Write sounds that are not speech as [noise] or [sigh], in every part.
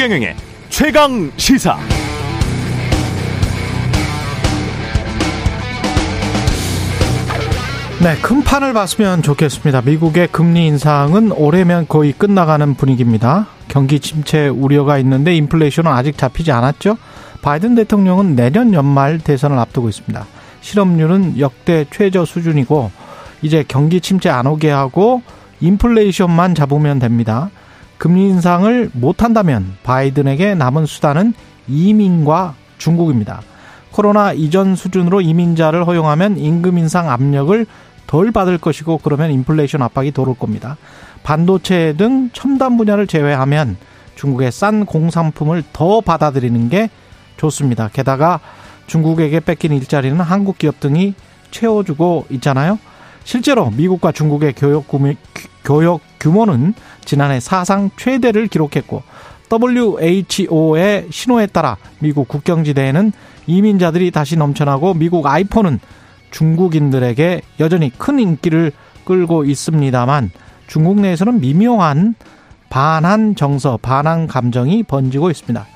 최경영의 최강 시사. 네, 큰 판을 봤으면 좋겠습니다. 미국의 금리 인상은 올해면 거의 끝나가는 분위기입니다. 경기 침체 우려가 있는데 인플레이션은 아직 잡히지 않았죠. 바이든 대통령은 내년 연말 대선을 앞두고 있습니다. 실업률은 역대 최저 수준이고 이제 경기 침체 안 오게 하고 인플레이션만 잡으면 됩니다. 금리 인상을 못한다면 바이든에게 남은 수단은 이민과 중국입니다. 코로나 이전 수준으로 이민자를 허용하면 임금 인상 압력을 덜 받을 것이고 그러면 인플레이션 압박이 돌을 겁니다. 반도체 등 첨단 분야를 제외하면 중국의 싼 공산품을 더 받아들이는 게 좋습니다. 게다가 중국에게 뺏긴 일자리는 한국 기업 등이 채워주고 있잖아요. 실제로 미국과 중국의 교역 규모는 지난해 사상 최대를 기록했고 WHO의 신호에 따라 미국 국경지대에는 이민자들이 다시 넘쳐나고 미국 아이폰은 중국인들에게 여전히 큰 인기를 끌고 있습니다만 중국 내에서는 미묘한 반한 정서, 반한 감정이 번지고 있습니다.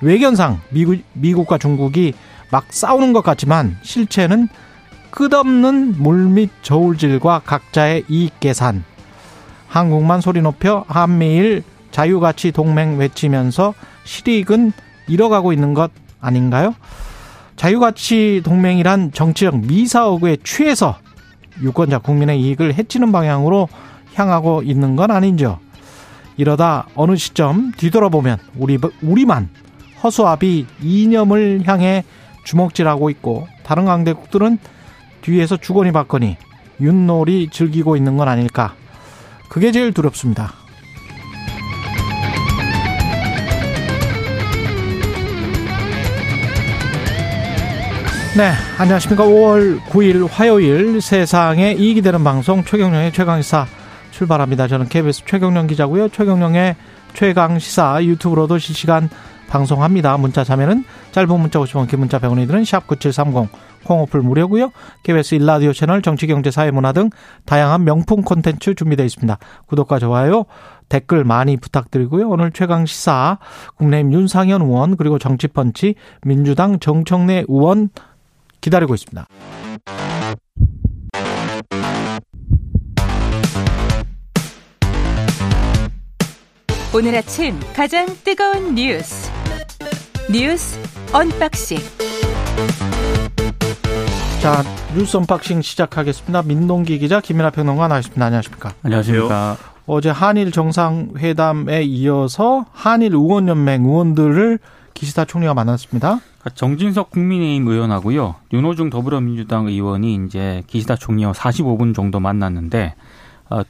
외견상 미국, 미국과 중국이 막 싸우는 것 같지만 실체는 끝없는 물밑 저울질과 각자의 이익 계산. 한국만 소리 높여 한미일 자유가치 동맹 외치면서 실익은 잃어가고 있는 것 아닌가요? 자유가치 동맹이란 정치적 미사오그에 취해서 유권자 국민의 이익을 해치는 방향으로 향하고 있는 건 아닌죠. 이러다 어느 시점 뒤돌아보면 우리 우리만 허수아비 이념을 향해 주먹질하고 있고 다른 강대국들은 뒤에서 주거니 받거니 윷놀이 즐기고 있는 건 아닐까. 그게 제일 두렵습니다. 네, 안녕하십니까. 5월 9일 화요일 세상에 이익이 되는 방송 최경령의 최강시사 출발합니다. 저는 KBS 최경령 기자고요. 최경령의 최강시사 유튜브로도 실시간 방송합니다. 문자 자면은 짧은 문자 50원, 긴 문자 100원이 드는 샵 9730 콩오플 무료고요. KBS 일라디오 채널 정치 경제 사회 문화 등 다양한 명품 콘텐츠 준비되어 있습니다. 구독과 좋아요, 댓글 많이 부탁드리고요. 오늘 최강시사 국내임 윤상현 의원 그리고 정치펀치 민주당 정청래 의원 기다리고 있습니다. 오늘 아침 가장 뜨거운 뉴스 뉴스 unboxing 자 뉴스 unboxing 시작하겠습니다. 민동기 기자 김민아 평론가 나와있습니다. 안녕하십니까? 안녕하십니까? 어제 한일 정상회담에 이어서 한일 의원연맹 의원들을 기시다 총리가 만났습니다. 그러니까 정진석 국민의힘 의원하고요. 윤호중 더불어민주당 의원이 이제 기시다 총리와 45분 정도 만났는데 어,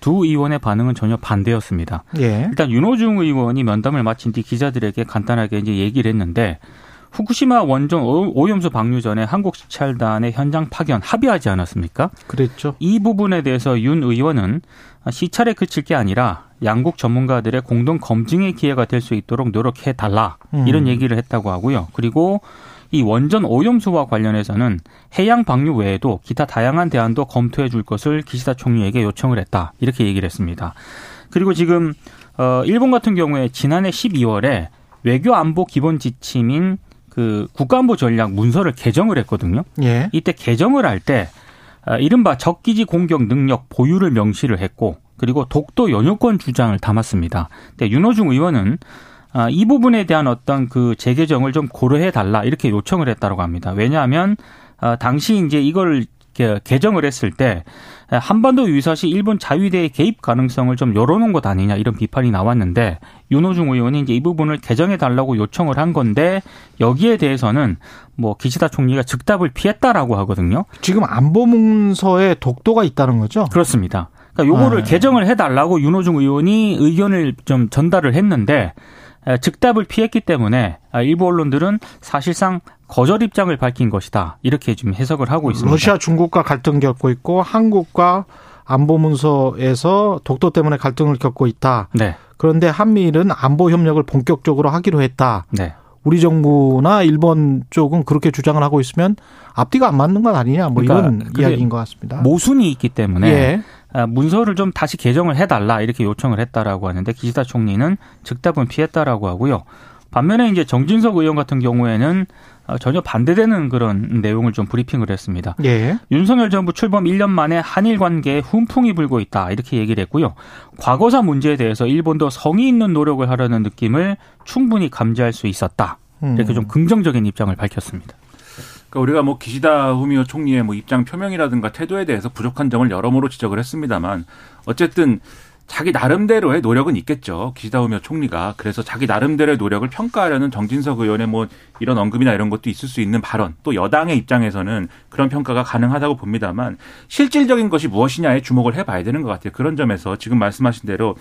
두 의원의 반응은 전혀 반대였습니다. 예. 일단 윤호중 의원이 면담을 마친 뒤 기자들에게 간단하게 이제 얘기를 했는데 후쿠시마 원전 오염수 방류 전에 한국 시찰단의 현장 파견 합의하지 않았습니까? 그랬죠. 이 부분에 대해서 윤 의원은 시찰에 그칠 게 아니라 양국 전문가들의 공동 검증의 기회가 될 수 있도록 노력해 달라 이런 음. 얘기를 했다고 하고요. 그리고 이 원전 오염수와 관련해서는 해양 방류 외에도 기타 다양한 대안도 검토해 줄 것을 기시다 총리에게 요청을 했다. 이렇게 얘기를 했습니다. 그리고 지금 어 일본 같은 경우에 지난해 12월에 외교 안보 기본 지침인 그 국가안보 전략 문서를 개정을 했거든요. 예. 이때 개정을 할 때 이른바 적기지 공격 능력 보유를 명시를 했고 그리고 독도 연유권 주장을 담았습니다. 근데 윤호중 의원은 아, 이 부분에 대한 어떤 그 재개정을 좀 고려해 달라 이렇게 요청을 했다고 합니다. 왜냐하면 아, 당시 이제 이걸 개정을 했을 때 한반도 유사시 일본 자위대의 개입 가능성을 좀 열어놓은 것 아니냐 이런 비판이 나왔는데 윤호중 의원이 이제 이 부분을 개정해 달라고 요청을 한 건데 여기에 대해서는 뭐 기시다 총리가 즉답을 피했다라고 하거든요. 지금 안보 문서에 독도가 있다는 거죠? 그렇습니다. 그러니까 요거를 아. 개정을 해달라고 윤호중 의원이 의견을 좀 전달을 했는데 즉답을 피했기 때문에 일부 언론들은 사실상 거절 입장을 밝힌 것이다 이렇게 지금 해석을 하고 있습니다. 러시아 중국과 갈등 겪고 있고 한국과 안보 문서에서 독도 때문에 갈등을 겪고 있다. 네. 그런데 한미일은 안보 협력을 본격적으로 하기로 했다. 네. 우리 정부나 일본 쪽은 그렇게 주장을 하고 있으면 앞뒤가 안 맞는 것 아니냐 뭐 그러니까 이런 이야기인 것 같습니다. 모순이 있기 때문에 예. 아, 문서를 좀 다시 개정을 해달라 이렇게 요청을 했다라고 하는데 기시다 총리는 즉답은 피했다라고 하고요. 반면에 이제 정진석 의원 같은 경우에는 어, 전혀 반대되는 그런 내용을 좀 브리핑을 했습니다. 예. 윤석열 정부 출범 1년 만에 한일 관계에 훈풍이 불고 있다 이렇게 얘기를 했고요. 과거사 문제에 대해서 일본도 성의 있는 노력을 하려는 느낌을 충분히 감지할 수 있었다. 이렇게 좀 긍정적인 입장을 밝혔습니다. 그러니까 우리가 뭐 기시다 후미오 총리의 뭐 입장 표명이라든가 태도에 대해서 부족한 점을 여러모로 지적을 했습니다만 어쨌든 자기 나름대로의 노력은 있겠죠. 기시다 후미오 총리가. 그래서 자기 나름대로의 노력을 평가하려는 정진석 의원의 뭐 이런 언급이나 이런 것도 있을 수 있는 발언. 또 여당의 입장에서는 그런 평가가 가능하다고 봅니다만 실질적인 것이 무엇이냐에 주목을 해봐야 되는 것 같아요. 그런 점에서 지금 말씀하신 대로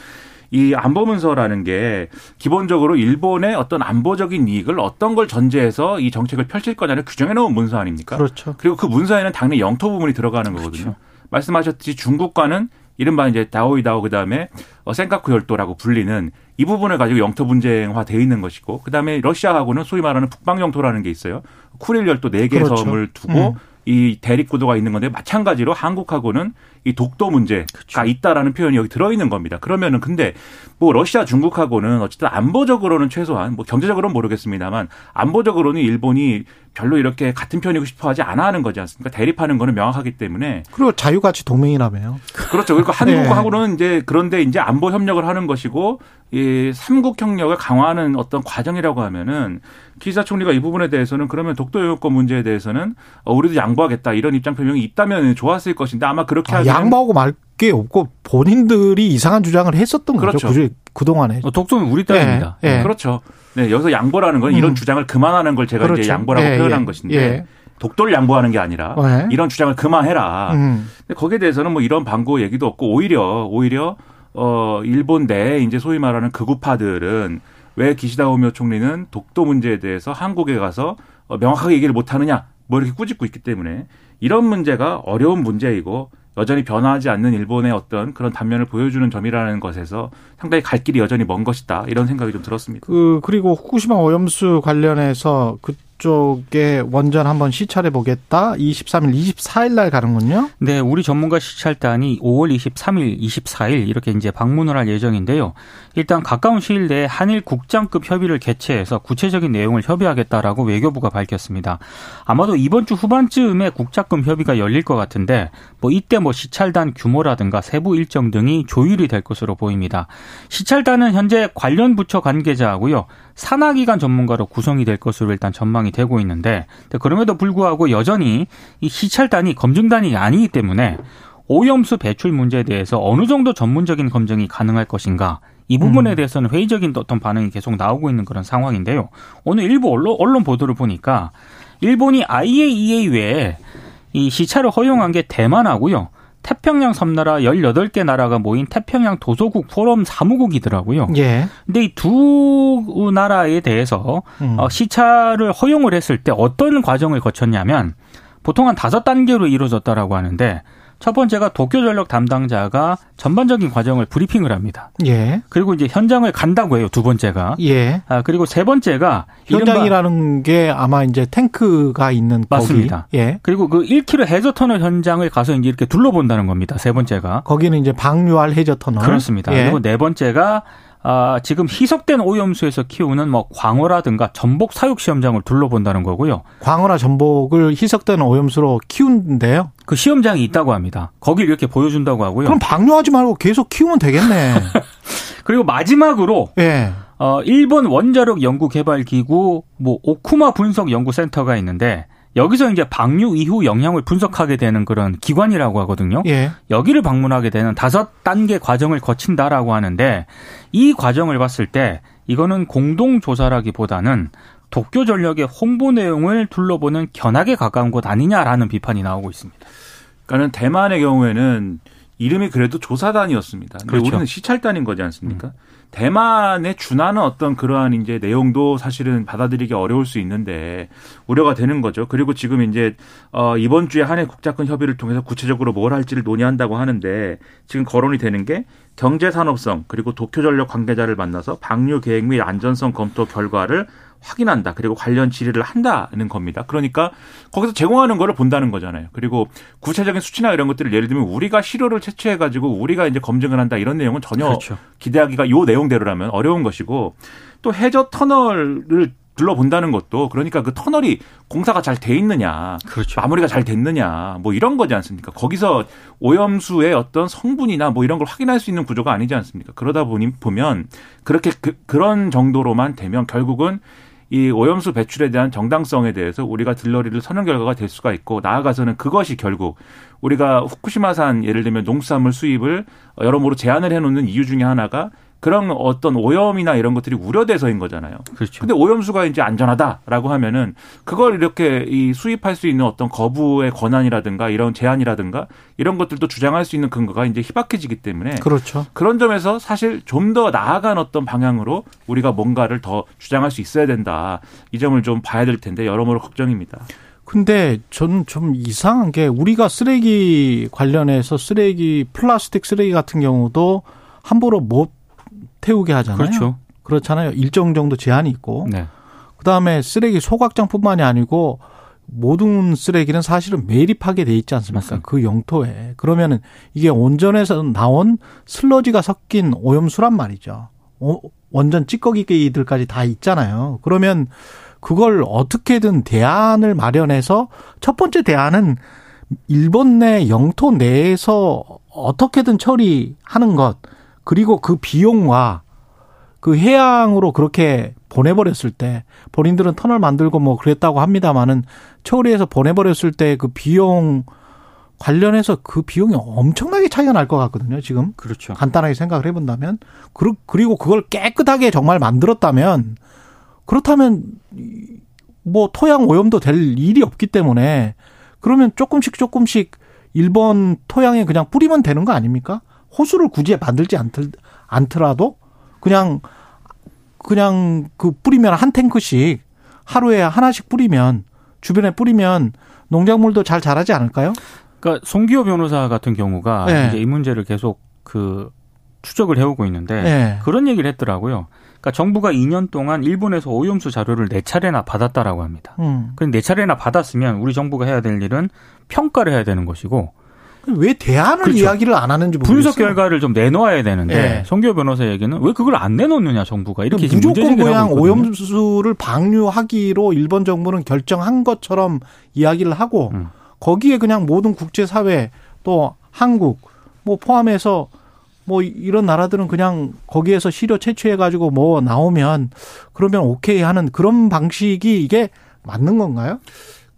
이 안보문서라는 게 기본적으로 일본의 어떤 안보적인 이익을 어떤 걸 전제해서 이 정책을 펼칠 거냐를 규정해 놓은 문서 아닙니까? 그렇죠. 그리고 그 문서에는 당연히 영토 부분이 들어가는 거거든요. 그렇죠. 말씀하셨듯이 중국과는 이른바 이제 다오이다오 그다음에 어, 센카쿠 열도라고 불리는 이 부분을 가지고 영토 분쟁화 돼 있는 것이고 그다음에 러시아하고는 소위 말하는 북방 영토라는 게 있어요. 쿠릴 열도 네 개의 그렇죠. 섬을 두고 음. 이 대립 구도가 있는 건데 마찬가지로 한국하고는 이 독도 문제가 그렇죠. 있다라는 표현이 여기 들어 있는 겁니다. 그러면은 근데 뭐 러시아 중국하고는 어쨌든 안보적으로는 최소한 뭐 경제적으로는 모르겠습니다만 안보적으로는 일본이 별로 이렇게 같은 편이고 싶어 하지 않아 하는 거지 않습니까? 대립하는 거는 명확하기 때문에 그리고 자유가치 동맹이라며요. 그렇죠. 그러니까 [laughs] 한국하고는 이제 그런데 이제 안보 협력을 하는 것이고 이 삼국 협력을 강화하는 어떤 과정이라고 하면은 기사 총리가 이 부분에 대해서는 그러면 독도 영유권 문제에 대해서는 어, 우리도 양보하겠다 이런 입장 표명이 있다면 좋았을 것인데 아마 그렇게 아, 하면 양보하고 말 게 없고 본인들이 이상한 주장을 했었던 거죠. 그렇죠. 그죠? 그 동안에. 어, 독도는 우리 땅입니다. 예, 예. 그렇죠. 네, 여기서 양보라는 건 이런 음. 주장을 그만하는 걸 제가 그렇죠. 이제 양보라고 예, 표현한 예. 것인데 예. 독도를 양보하는 게 아니라 예. 이런 주장을 그만해라. 음. 근데 거기에 대해서는 뭐 이런 방고 얘기도 없고 오히려 오히려 어 일본 내 이제 소위 말하는 극우파들은 왜 기시다 오미오 총리는 독도 문제에 대해서 한국에 가서 어, 명확하게 얘기를 못 하느냐 뭐 이렇게 꾸짖고 있기 때문에 이런 문제가 어려운 문제이고 여전히 변화하지 않는 일본의 어떤 그런 단면을 보여주는 점이라는 것에서 상당히 갈 길이 여전히 먼 것이다 이런 생각이 좀 들었습니다. 그 그리고 후쿠시마 오염수 관련해서 그 쪽에 원전 한번 시찰해 보겠다. 23일, 24일 날 가는군요. 네, 우리 전문가 시찰단이 5월 23일, 24일 이렇게 이제 방문을 할 예정인데요. 일단 가까운 시일 내에 한일 국장급 협의를 개최해서 구체적인 내용을 협의하겠다라고 외교부가 밝혔습니다. 아마도 이번 주 후반쯤에 국장급 협의가 열릴 것 같은데 뭐 이때 뭐 시찰단 규모라든가 세부 일정 등이 조율이 될 것으로 보입니다. 시찰단은 현재 관련 부처 관계자하고요. 산하기관 전문가로 구성이 될 것으로 일단 전망이 되고 있는데 그럼에도 불구하고 여전히 이 시찰단이 검증단이 아니기 때문에 오염수 배출 문제에 대해서 어느 정도 전문적인 검증이 가능할 것인가 이 부분에 대해서는 회의적인 어떤 반응이 계속 나오고 있는 그런 상황인데요. 오늘 일부 언론, 언론 보도를 보니까 일본이 IAEA 외에 이 시찰을 허용한 게 대만하고요. 태평양 섬나라 18개 나라가 모인 태평양 도서국 포럼 사무국이더라고요. 예. 근데 이 두 나라에 대해서 음. 어, 시찰을 허용을 했을 때 어떤 과정을 거쳤냐면 보통 한 다섯 단계로 이루어졌다라고 하는데 첫 번째가 도쿄전력 담당자가 전반적인 과정을 브리핑을 합니다. 예. 그리고 이제 현장을 간다고 해요. 두 번째가. 예. 아, 그리고 세 번째가 현장이라는 게 아마 이제 탱크가 있는 맞습니다. 거기. 예. 그리고 그 1km 해저 터널 현장을 가서 이제 이렇게 둘러본다는 겁니다. 세 번째가. 거기는 이제 방류할 해저 터널. 그렇습니다. 예. 그리고 네 번째가 아, 지금 희석된 오염수에서 키우는 뭐 광어라든가 전복 사육 시험장을 둘러본다는 거고요. 광어나 전복을 희석된 오염수로 키운데요. 그 시험장이 있다고 합니다. 거길 이렇게 보여준다고 하고요. 그럼 방류하지 말고 계속 키우면 되겠네. [laughs] 그리고 마지막으로 예. 어, 일본 원자력 연구 개발 기구 뭐 오쿠마 분석 연구센터가 있는데 여기서 이제 방류 이후 영향을 분석하게 되는 그런 기관이라고 하거든요. 예. 여기를 방문하게 되는 다섯 단계 과정을 거친다라고 하는데 이 과정을 봤을 때 이거는 공동 조사라기보다는 도쿄 전력의 홍보 내용을 둘러보는 견학에 가까운 곳 아니냐라는 비판이 나오고 있습니다. 그러니까는 대만의 경우에는 이름이 그래도 조사단이었습니다. 근데 그렇죠. 우리는 시찰단인 거지 않습니까? 대만에 준하는 어떤 그러한 이제 내용도 사실은 받아들이기 어려울 수 있는데 우려가 되는 거죠. 그리고 지금 이제 어 이번 주에 한해 국자권 협의를 통해서 구체적으로 뭘 할지를 논의한다고 하는데 지금 거론이 되는 게 경제 산업성 그리고 도쿄 전력 관계자를 만나서 방류 계획 및 안전성 검토 결과를 확인한다. 그리고 관련 질의를 한다는 겁니다. 그러니까 거기서 제공하는 거를 본다는 거잖아요. 그리고 구체적인 수치나 이런 것들을 예를 들면 우리가 시료를 채취해 가지고 우리가 이제 검증을 한다 이런 내용은 전혀 그렇죠. 기대하기가 요 내용대로라면 어려운 것이고 또 해저 터널을 둘러본다는 것도 그러니까 그 터널이 공사가 잘 돼 있느냐, 그렇죠. 마무리가 잘 됐느냐, 뭐 이런 거지 않습니까? 거기서 오염수의 어떤 성분이나 뭐 이런 걸 확인할 수 있는 구조가 아니지 않습니까? 그러다 보니 보면 그렇게 그, 그런 정도로만 되면 결국은 이 오염수 배출에 대한 정당성에 대해서 우리가 들러리를 서는 결과가 될 수가 있고 나아가서는 그것이 결국 우리가 후쿠시마산 예를 들면 농수산물 수입을 여러모로 제한을 해놓는 이유 중에 하나가 그런 어떤 오염이나 이런 것들이 우려돼서인 거잖아요. 그렇죠. 근데 오염수가 이제 안전하다라고 하면은 그걸 이렇게 이 수입할 수 있는 어떤 거부의 권한이라든가 이런 제한이라든가 이런 것들도 주장할 수 있는 근거가 이제 희박해지기 때문에 그렇죠. 그런 점에서 사실 좀 더 나아간 어떤 방향으로 우리가 뭔가를 더 주장할 수 있어야 된다. 이 점을 좀 봐야 될 텐데 여러모로 걱정입니다. 근데 저는 좀 이상한 게 우리가 쓰레기 관련해서 쓰레기 플라스틱 쓰레기 같은 경우도 함부로 못 태우게 하잖아요. 그렇죠. 그렇잖아요. 일정 정도 제한이 있고. 네. 그다음에 쓰레기 소각장뿐만이 아니고 모든 쓰레기는 사실은 매립하게 돼 있지 않습니까? 맞습니다. 그 영토에. 그러면은 이게 온전에서 나온 슬러지가 섞인 오염수란 말이죠. 원전 찌꺼기들까지 다 있잖아요. 그러면 그걸 어떻게든 대안을 마련해서 첫 번째 대안은 일본 내 영토 내에서 어떻게든 처리하는 것. 그리고 그 비용과 그 해양으로 그렇게 보내버렸을 때 본인들은 터널 만들고 뭐 그랬다고 합니다만은 처리해서 보내버렸을 때 그 비용 관련해서 그 비용이 엄청나게 차이가 날 것 같거든요. 지금 그렇죠. 간단하게 생각을 해본다면 그리고 그걸 깨끗하게 정말 만들었다면 그렇다면 뭐 토양 오염도 될 일이 없기 때문에 그러면 조금씩 조금씩 일본 토양에 그냥 뿌리면 되는 거 아닙니까? 호수를 굳이 만들지 않들, 않더라도 그냥 그냥 그 뿌리면 한 탱크씩 하루에 하나씩 뿌리면 주변에 뿌리면 농작물도 잘 자라지 않을까요? 그러니까 송기호 변호사 같은 경우가 네. 이제 이 문제를 계속 그 추적을 해오고 있는데 네. 그런 얘기를 했더라고요. 그러니까 정부가 2년 동안 일본에서 오염수 자료를 네 차례나 받았다라고 합니다. 음. 그런데 네 차례나 받았으면 우리 정부가 해야 될 일은 평가를 해야 되는 것이고 왜 대안을 그렇죠. 이야기를 안 하는지 모르겠어요. 분석 결과를 좀 내놓아야 되는데 네. 송교 변호사 얘기는 왜 그걸 안 내놓느냐 정부가 이렇게 무조건 그냥 오염수를 방류하기로 일본 정부는 결정한 것처럼 이야기를 하고 음. 거기에 그냥 모든 국제 사회 또 한국 뭐 포함해서 뭐 이런 나라들은 그냥 거기에서 시료 채취해 가지고 뭐 나오면 그러면 오케이 하는 그런 방식이 이게 맞는 건가요?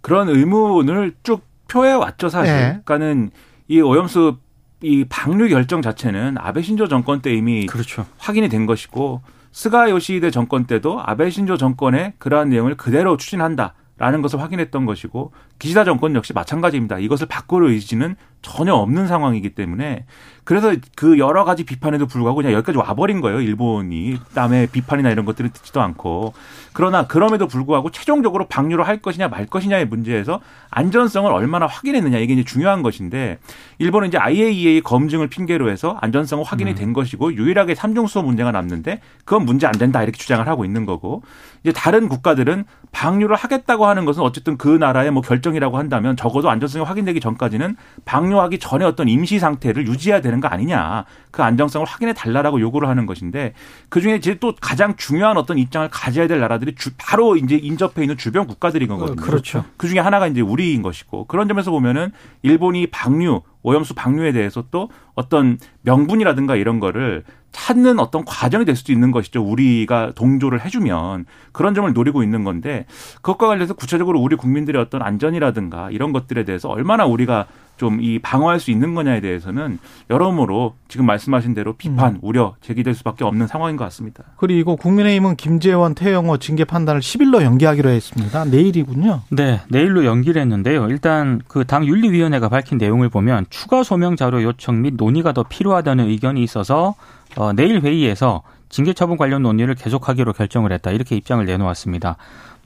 그런 의문을 쭉 표해 왔죠 사실. 네. 그러니까는 이 오염수 이 방류 결정 자체는 아베 신조 정권 때 이미 그렇죠. 확인이 된 것이고 스가 요시히데 정권 때도 아베 신조 정권의 그러한 내용을 그대로 추진한다라는 것을 확인했던 것이고 기시다 정권 역시 마찬가지입니다. 이것을 바꿀 의지는 전혀 없는 상황이기 때문에 그래서 그 여러 가지 비판에도 불구하고 그냥 여기까지 와버린 거예요. 일본이 남의 비판이나 이런 것들을 듣지도 않고 그러나 그럼에도 불구하고 최종적으로 방류를 할 것이냐 말 것이냐의 문제에서 안전성을 얼마나 확인했느냐 이게 이제 중요한 것인데 일본은 이제 IAEA 검증을 핑계로 해서 안전성은 확인이 음. 된 것이고 유일하게 삼중수소 문제가 남는데 그건 문제 안 된다 이렇게 주장을 하고 있는 거고 이제 다른 국가들은 방류를 하겠다고 하는 것은 어쨌든 그 나라의 뭐 결정 이라고 한다면 적어도 안전성이 확인되기 전까지는 방류하기 전에 어떤 임시 상태를 유지해야 되는 거 아니냐. 그 안정성을 확인해 달라라고 요구를 하는 것인데 그 중에 이제 또 가장 중요한 어떤 입장을 가져야 될 나라들이 주, 바로 이제 인접해 있는 주변 국가들인 거거든요. 그렇죠. 그 중에 하나가 이제 우리인 것이고 그런 점에서 보면은 일본이 방류 오염수 방류에 대해서 또 어떤 명분이라든가 이런 거를 찾는 어떤 과정이 될 수도 있는 것이죠. 우리가 동조를 해주면 그런 점을 노리고 있는 건데 그것과 관련해서 구체적으로 우리 국민들의 어떤 안전이라든가 이런 것들에 대해서 얼마나 우리가 좀 이 방어할 수 있는 거냐에 대해서는 여러모로 지금 말씀하신 대로 비판, 음. 우려 제기될 수밖에 없는 상황인 것 같습니다. 그리고 국민의힘은 김재원, 태영호 징계 판단을 10일로 연기하기로 했습니다. 내일이군요. 네, 내일로 연기를 했는데요. 일단 그 당 윤리위원회가 밝힌 내용을 보면 추가 소명 자료 요청 및 논의가 더 필요하다는 의견이 있어서 어, 내일 회의에서 징계 처분 관련 논의를 계속하기로 결정을 했다. 이렇게 입장을 내놓았습니다.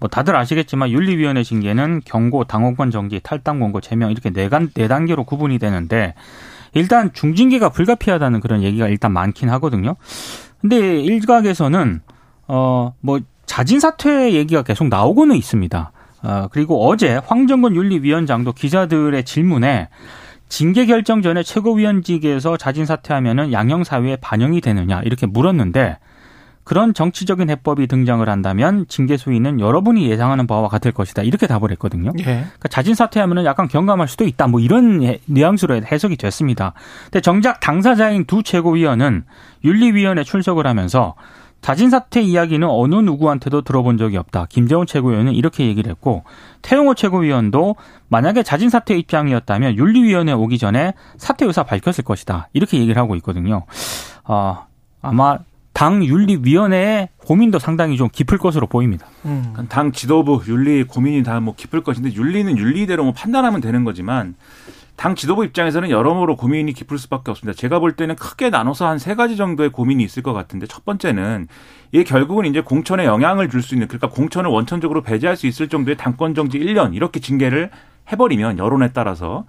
뭐 다들 아시겠지만 윤리위원회 징계는 경고, 당원권 정지, 탈당 권고, 제명 이렇게 네, 간, 네 단계로 구분이 되는데 일단 중징계가 불가피하다는 그런 얘기가 일단 많긴 하거든요. 근데 일각에서는 어 뭐 자진 사퇴 얘기가 계속 나오고는 있습니다. 어, 그리고 어제 황정근 윤리위원장도 기자들의 질문에 징계 결정 전에 최고위원직에서 자진 사퇴하면은 양형 사회에 반영이 되느냐 이렇게 물었는데 그런 정치적인 해법이 등장을 한다면 징계 수위는 여러분이 예상하는 바와 같을 것이다. 이렇게 답을 했거든요. 예. 그러니까 자진 사퇴하면은 약간 경감할 수도 있다. 뭐 이런 해- 뉘앙스로 해석이 됐습니다. 근데 정작 당사자인 두 최고위원은 윤리위원회 출석을 하면서 자진 사퇴 이야기는 어느 누구한테도 들어본 적이 없다. 김재원 최고위원은 이렇게 얘기를 했고 태용호 최고위원도 만약에 자진 사퇴 입장이었다면 윤리위원회 오기 전에 사퇴 의사 밝혔을 것이다. 이렇게 얘기를 하고 있거든요. 어, 아마 당 윤리위원회의 고민도 상당히 좀 깊을 것으로 보입니다. 음. 당 지도부 윤리 고민이 다 뭐 깊을 것인데 윤리는 윤리대로 뭐 판단하면 되는 거지만 당 지도부 입장에서는 여러모로 고민이 깊을 수밖에 없습니다. 제가 볼 때는 크게 나눠서 한 세 가지 정도의 고민이 있을 것 같은데 첫 번째는 이게 결국은 이제 공천에 영향을 줄 수 있는 그러니까 공천을 원천적으로 배제할 수 있을 정도의 당권 정지 1년 이렇게 징계를 해버리면 여론에 따라서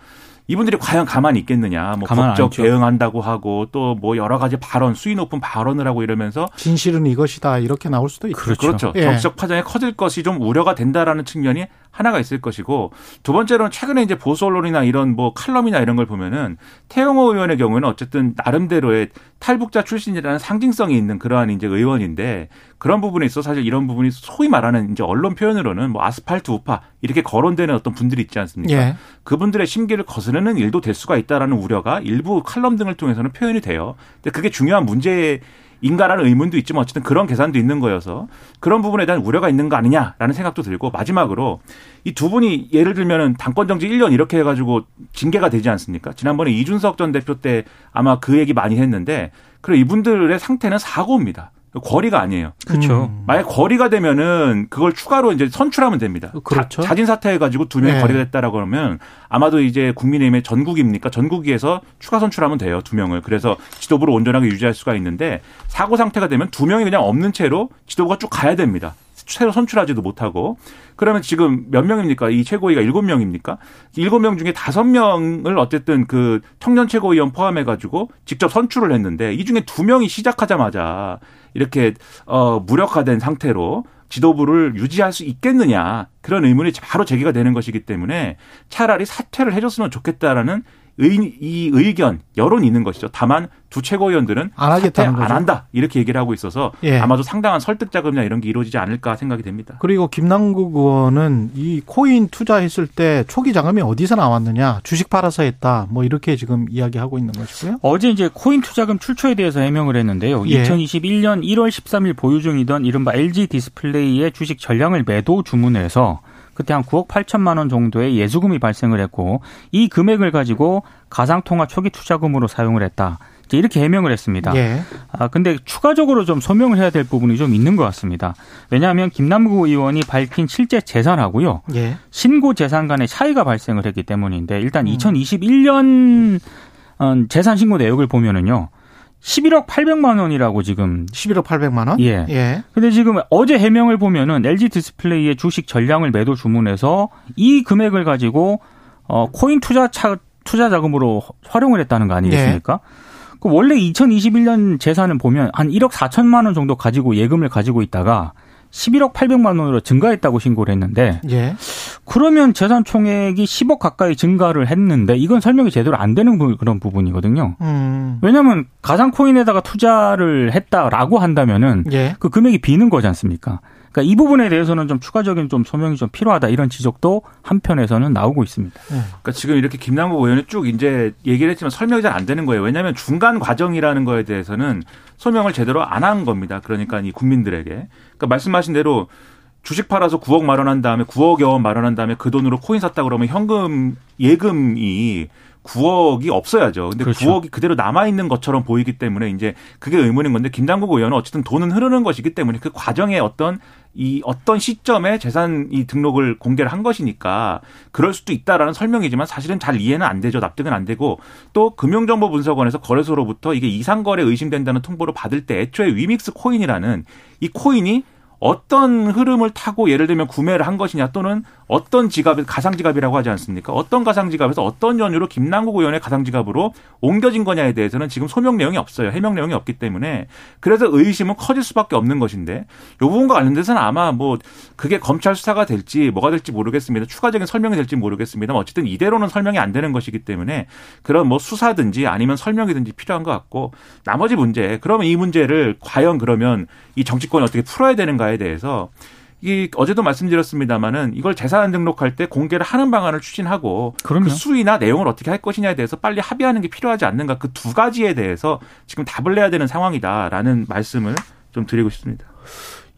이분들이 과연 가만히 있겠느냐. 뭐 가만 안 법적. 대응한다고 하고 또 뭐 여러 가지 발언 수위 높은 발언을 하고 이러면서 진실은 이것이다 이렇게 나올 수도 있죠. 그렇죠. 그렇죠. 예. 정치적 파장이 커질 것이 좀 우려가 된다라는 측면이 하나가 있을 것이고 두 번째로는 최근에 이제 보수 언론이나 이런 뭐 칼럼이나 이런 걸 보면은 태영호 의원의 경우에는 어쨌든 나름대로의 탈북자 출신이라는 상징성이 있는 그러한 이제 의원인데 그런 부분에 있어 서 사실 이런 부분이 소위 말하는 이제 언론 표현으로는 뭐 아스팔트 우파 이렇게 거론되는 어떤 분들이 있지 않습니까? 예. 그분들의 심기를 거스르는 일도 될 수가 있다라는 우려가 일부 칼럼 등을 통해서는 표현이 돼요. 근데 그게 중요한 문제 인가라는 의문도 있지만 어쨌든 그런 계산도 있는 거여서 그런 부분에 대한 우려가 있는 거 아니냐라는 생각도 들고 마지막으로 이 두 분이 예를 들면은 당권 정지 1년 이렇게 해가지고 징계가 되지 않습니까? 지난번에 이준석 전 대표 때 아마 그 얘기 많이 했는데 그래 이분들의 상태는 사고입니다. 거리가 아니에요. 그렇죠. 만약 거리가 되면은 그걸 추가로 이제 선출하면 됩니다. 그렇죠. 자, 진 사퇴해 가지고 두 명이 네. 거리가 됐다라고 하면 아마도 이제 국민의힘의 전국입니까? 전국위에서 추가 선출하면 돼요 두 명을. 그래서 지도부를 온전하게 유지할 수가 있는데 사고 상태가 되면 두 명이 그냥 없는 채로 지도부가 쭉 가야 됩니다. 새로 선출하지도 못하고 그러면 지금 몇 명입니까? 이 최고위가 일곱 명입니까? 일곱 명 중에 다섯 명을 어쨌든 그 청년 최고위원 포함해 가지고 직접 선출을 했는데 이 중에 두 명이 시작하자마자 이렇게 어 무력화된 상태로 지도부를 유지할 수 있겠느냐 그런 의문이 바로 제기가 되는 것이기 때문에 차라리 사퇴를 해줬으면 좋겠다라는 의, 이 의견 여론이 있는 것이죠. 다만 두 최고위원들은 안 하겠다는 사퇴 안 거죠. 한다 이렇게 얘기를 하고 있어서 예. 아마도 상당한 설득 작업이나 이런 게 이루어지지 않을까 생각이 됩니다. 그리고 김남국 의원은 이 코인 투자했을 때 초기 자금이 어디서 나왔느냐 주식 팔아서 했다 뭐 이렇게 지금 이야기하고 있는 것이고요. 어제 이제 코인 투자금 출처에 대해서 해명을 했는데요. 예. 2021년 1월 13일 보유 중이던 이른바 LG 디스플레이의 주식 전량을 매도 주문해서 그때 한 9억 8천만 원 정도의 예수금이 발생을 했고 이 금액을 가지고 가상통화 초기 투자금으로 사용을 했다. 이렇게 해명을 했습니다. 예. 아, 근데 추가적으로 좀 소명을 해야 될 부분이 좀 있는 것 같습니다. 왜냐하면 김남국 의원이 밝힌 실제 재산하고요. 예. 신고 재산 간의 차이가 발생을 했기 때문인데 일단 음. 2021년 어, 재산 신고 내역을 보면은요. 11억 800만 원이라고 지금 11억 800만 원. 예. 예. 근데 지금 어제 해명을 보면은 LG 디스플레이의 주식 전량을 매도 주문해서 이 금액을 가지고 어 코인 투자 차, 투자 자금으로 활용을 했다는 거 아니겠습니까? 그 원래 2021년 재산은 보면 한 1억 4천만 원 정도 가지고 예금을 가지고 있다가 11억 800만 원으로 증가했다고 신고를 했는데 예. 그러면 재산 총액이 10억 가까이 증가를 했는데 이건 설명이 제대로 안 되는 부- 그런 부분이거든요. 음. 왜냐하면 가상 코인에다가 투자를 했다라고 한다면은 예. 그 금액이 비는 거지 않습니까? 그러니까 이 부분에 대해서는 좀 추가적인 좀 소명이 좀 필요하다 이런 지적도 한편에서는 나오고 있습니다. 그러니까 지금 이렇게 김남국 의원이 쭉 이제 얘기를 했지만 설명이 잘 안 되는 거예요. 왜냐하면 중간 과정이라는 거에 대해서는 설명을 제대로 안 한 겁니다. 그러니까 이 국민들에게. 그러니까 말씀하신 대로 주식 팔아서 9억 마련한 다음에 9억여 원 마련한 다음에 그 돈으로 코인 샀다 그러면 현금 예금이 9억이 없어야죠. 근데 그렇죠. 9억이 그대로 남아 있는 것처럼 보이기 때문에 이제 그게 의문인 건데 김남국 의원은 어쨌든 돈은 흐르는 것이기 때문에 그 과정에 어떤 이 어떤 시점에 재산 이 등록을 공개를 한 것이니까 그럴 수도 있다라는 설명이지만 사실은 잘 이해는 안 되죠. 납득은 안 되고 또 금융정보분석원에서 거래소로부터 이게 이상거래 의심된다는 통보를 받을 때 애초에 위믹스 코인이라는 이 코인이 어떤 흐름을 타고 예를 들면 구매를 한 것이냐 또는 어떤 지갑, 가상지갑이라고 하지 않습니까? 어떤 가상지갑에서 어떤 연유로 김남국 의원의 가상지갑으로 옮겨진 거냐에 대해서는 지금 소명 내용이 없어요. 해명 내용이 없기 때문에 그래서 의심은 커질 수밖에 없는 것인데 이 부분과 관련돼서는 아마 뭐 그게 검찰 수사가 될지 뭐가 될지 모르겠습니다. 추가적인 설명이 될지 모르겠습니다만 어쨌든 이대로는 설명이 안 되는 것이기 때문에 그런 뭐 수사든지 아니면 설명이든지 필요한 것 같고 나머지 문제 그러면 이 문제를 과연 그러면 이 정치권이 어떻게 풀어야 되는가에 대해서 이 어제도 말씀드렸습니다마는 이걸 재산 등록할 때 공개를 하는 방안을 추진하고 그럼요. 그 수위나 내용을 어떻게 할 것이냐에 대해서 빨리 합의하는 게 필요하지 않는가 그 두 가지에 대해서 지금 답을 내야 되는 상황이다라는 말씀을 좀 드리고 싶습니다.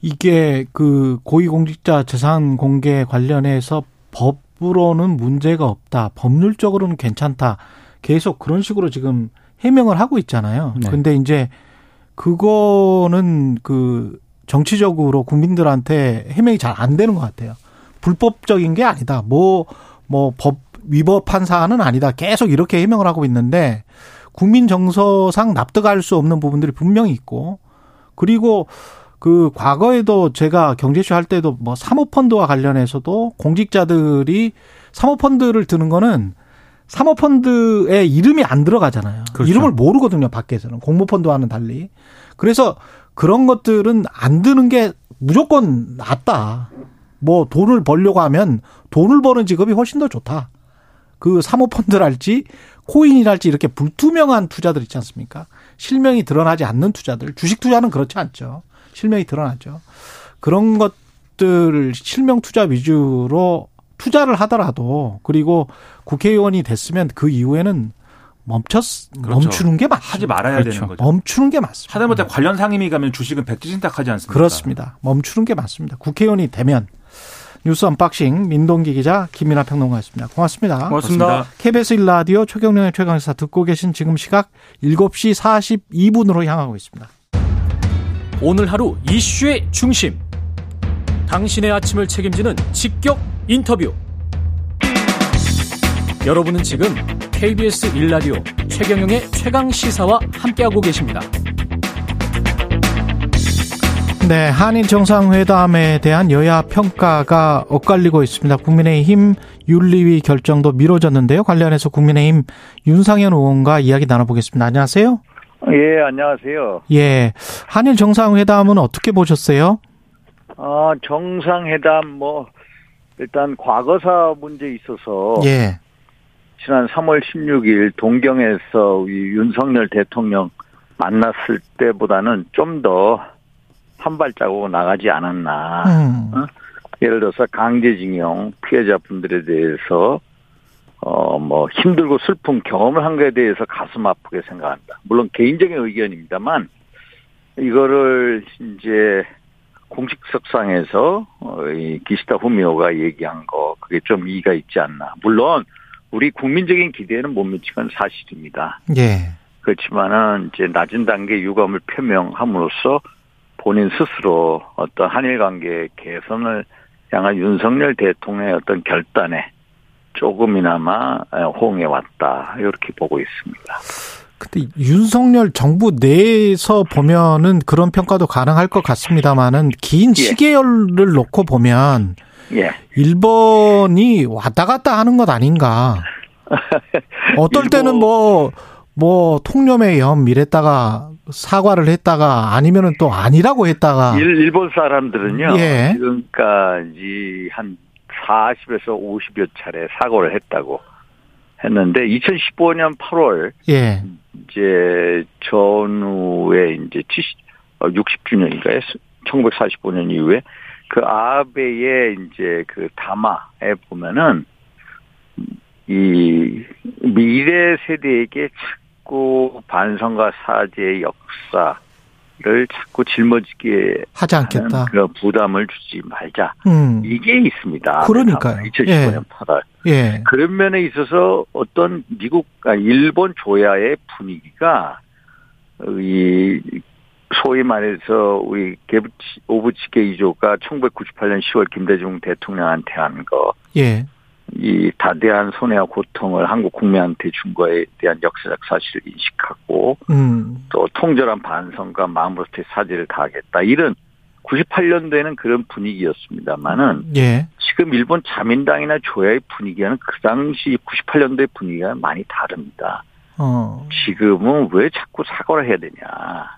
이게 그 고위공직자 재산 공개 관련해서 법으로는 문제가 없다. 법률적으로는 괜찮다. 계속 그런 식으로 지금 해명을 하고 있잖아요. 네. 근데 이제 그거는 그 정치적으로 국민들한테 해명이 잘 안 되는 것 같아요. 불법적인 게 아니다. 뭐, 뭐, 법 위법한 사안은 아니다. 계속 이렇게 해명을 하고 있는데, 국민 정서상 납득할 수 없는 부분들이 분명히 있고, 그리고 그 과거에도 제가 경제쇼 할 때도 뭐 사모펀드와 관련해서도 공직자들이 사모펀드를 드는 거는 사모펀드에 이름이 안 들어가잖아요. 그렇죠. 이름을 모르거든요, 밖에서는. 공모펀드와는 달리. 그래서 그런 것들은 안 드는 게 무조건 낫다. 뭐 돈을 벌려고 하면 돈을 버는 직업이 훨씬 더 좋다. 그 사모펀드랄지 코인이랄지 이렇게 불투명한 투자들 있지 않습니까? 실명이 드러나지 않는 투자들. 주식 투자는 그렇지 않죠. 실명이 드러나죠. 그런 것들 실명 투자 위주로 투자를 하더라도 그리고 국회의원이 됐으면 그 이후에는 멈췄 그렇죠. 멈추는 게 맞습니다. 하지 말아야 그렇죠. 되는 거죠. 멈추는 게 맞습니다. 하다못해 관련 상임위 가면 주식은 백지신탁하지 않습니까? 그렇습니다. 멈추는 게 맞습니다. 국회의원이 되면 뉴스 unboxing 민동기 기자 김민아 평론가였습니다. 고맙습니다. 고맙습니다. KBS 1라디오 최경영의 최강시사 듣고 계신 지금 시각 7시 42분으로 향하고 있습니다. 오늘 하루 이슈의 중심. 당신의 아침을 책임지는 직격 인터뷰. 여러분은 지금 KBS 1라디오 최경영의 최강 시사와 함께하고 계십니다. 네, 한일 정상회담에 대한 여야 평가가 엇갈리고 있습니다. 국민의힘 윤리위 결정도 미뤄졌는데요. 관련해서 국민의힘 윤상현 의원과 이야기 나눠보겠습니다. 안녕하세요. 예, 안녕하세요. 예, 한일 정상회담은 어떻게 보셨어요? 아, 정상회담, 뭐, 일단 과거사 문제에 있어서, 예, 지난 3월 16일 동경에서 이 윤석열 대통령 만났을 때보다는 좀 더 한 발자국 나가지 않았나. 음, 예를 들어서 강제징용 피해자분들에 대해서, 어, 뭐, 힘들고 슬픈 경험을 한 거에 대해서 가슴 아프게 생각한다. 물론 개인적인 의견입니다만, 이거를 이제 공식석상에서 어, 이 기시다 후미오가 얘기한 거 그게 좀 이의가 있지 않나. 물론 우리 국민적인 기대는 못건 사실입니다. 예, 그렇지만은 이제 낮은 단계 유감을 표명함으로써 본인 스스로 어떤 한일 관계 개선을 향한 윤석열 대통령의 어떤 결단에 조금이나마 호응해 왔다 이렇게 보고 있습니다. 근데 윤석열 정부 내에서 보면은 그런 평가도 가능할 것 같습니다만은 긴 예. 시계열을 놓고 보면 예. 일본이 왔다 갔다 하는 것 아닌가. [laughs] 어떨 때는 일본- 뭐, 뭐, 통념의 염 이랬다가 사과를 했다가 아니면은 또 아니라고 했다가. 일, 일본 사람들은요. 예. 지금까지 한 40에서 50여 차례 사고를 했다고 했는데 2015년 8월 예. 이제 전후에 이제 70, 60주년인가요? 1945년 이후에 그 아베의 이제 그 담화에 보면은 이 미래 세대에게 자꾸 반성과 사죄의 역사를 자꾸 짊어지게 하지 않겠다. 그런 부담을 주지 말자. 음. 이게 있습니다. 그러니까요. 2015년 8월. 예. 그런 면에 있어서 어떤 미국, 아, 일본 조야의 분위기가 이 소위 말해서 우리 오부치게 이조가 1998년 10월 김대중 대통령한테 한 거, 예. 이 다대한 손해와 고통을 한국 국민한테 준 거에 대한 역사적 사실을 인식하고 음. 또 통절한 반성과 마음으로부터의 사죄를 다하겠다. 이런 98년도에는 그런 분위기였습니다만은 예. 지금 일본 자민당이나 조야의 분위기와는 그 당시 98년도의 분위기가 많이 다릅니다. 어. 지금은 왜 자꾸 사과를 해야 되냐?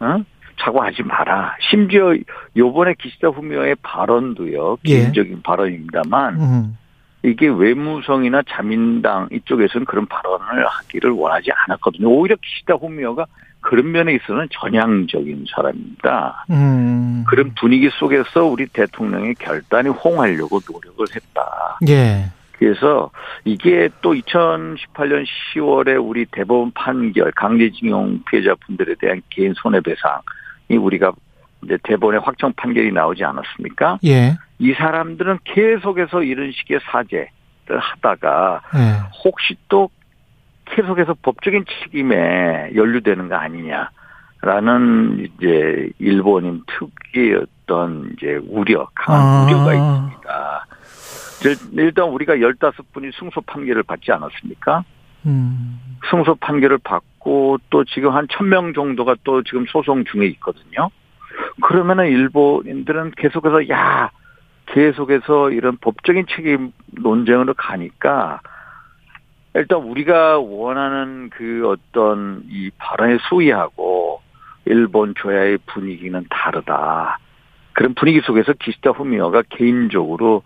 어? 사과하지 마라. 심지어 요번에 기시다 후미오의 발언도요. 예. 개인적인 발언입니다만 음. 이게 외무성이나 자민당 이쪽에서는 그런 발언을 하기를 원하지 않았거든요. 오히려 기시다 후미오가 그런 면에 있어서는 전향적인 사람입니다. 음. 그런 분위기 속에서 우리 대통령의 결단이 호응하려고 노력을 했다. 예. 그래서 이게 또 2018년 10월에 우리 대법원 판결 강제징용 피해자분들에 대한 개인 손해배상이 우리가 이제 대법원의 확정 판결이 나오지 않았습니까? 예. 이 사람들은 계속해서 이런 식의 사죄를 하다가 예. 혹시 또 계속해서 법적인 책임에 연루되는 거 아니냐라는 이제 일본인 특유의 어떤 이제 우려, 강한 아. 우려가 있습니다. 일- 일단 우리가 15분이 승소 판결을 받지 않았습니까? 음. 승소 판결을 받고 또 지금 한 1000명 정도가 또 지금 소송 중에 있거든요. 그러면은 일본인들은 계속해서 야, 계속해서 이런 법적인 책임 논쟁으로 가니까 일단 우리가 원하는 그 어떤 이 발언의 수위하고 일본 조야의 분위기는 다르다. 그런 분위기 속에서 기시다 후미오가 개인적으로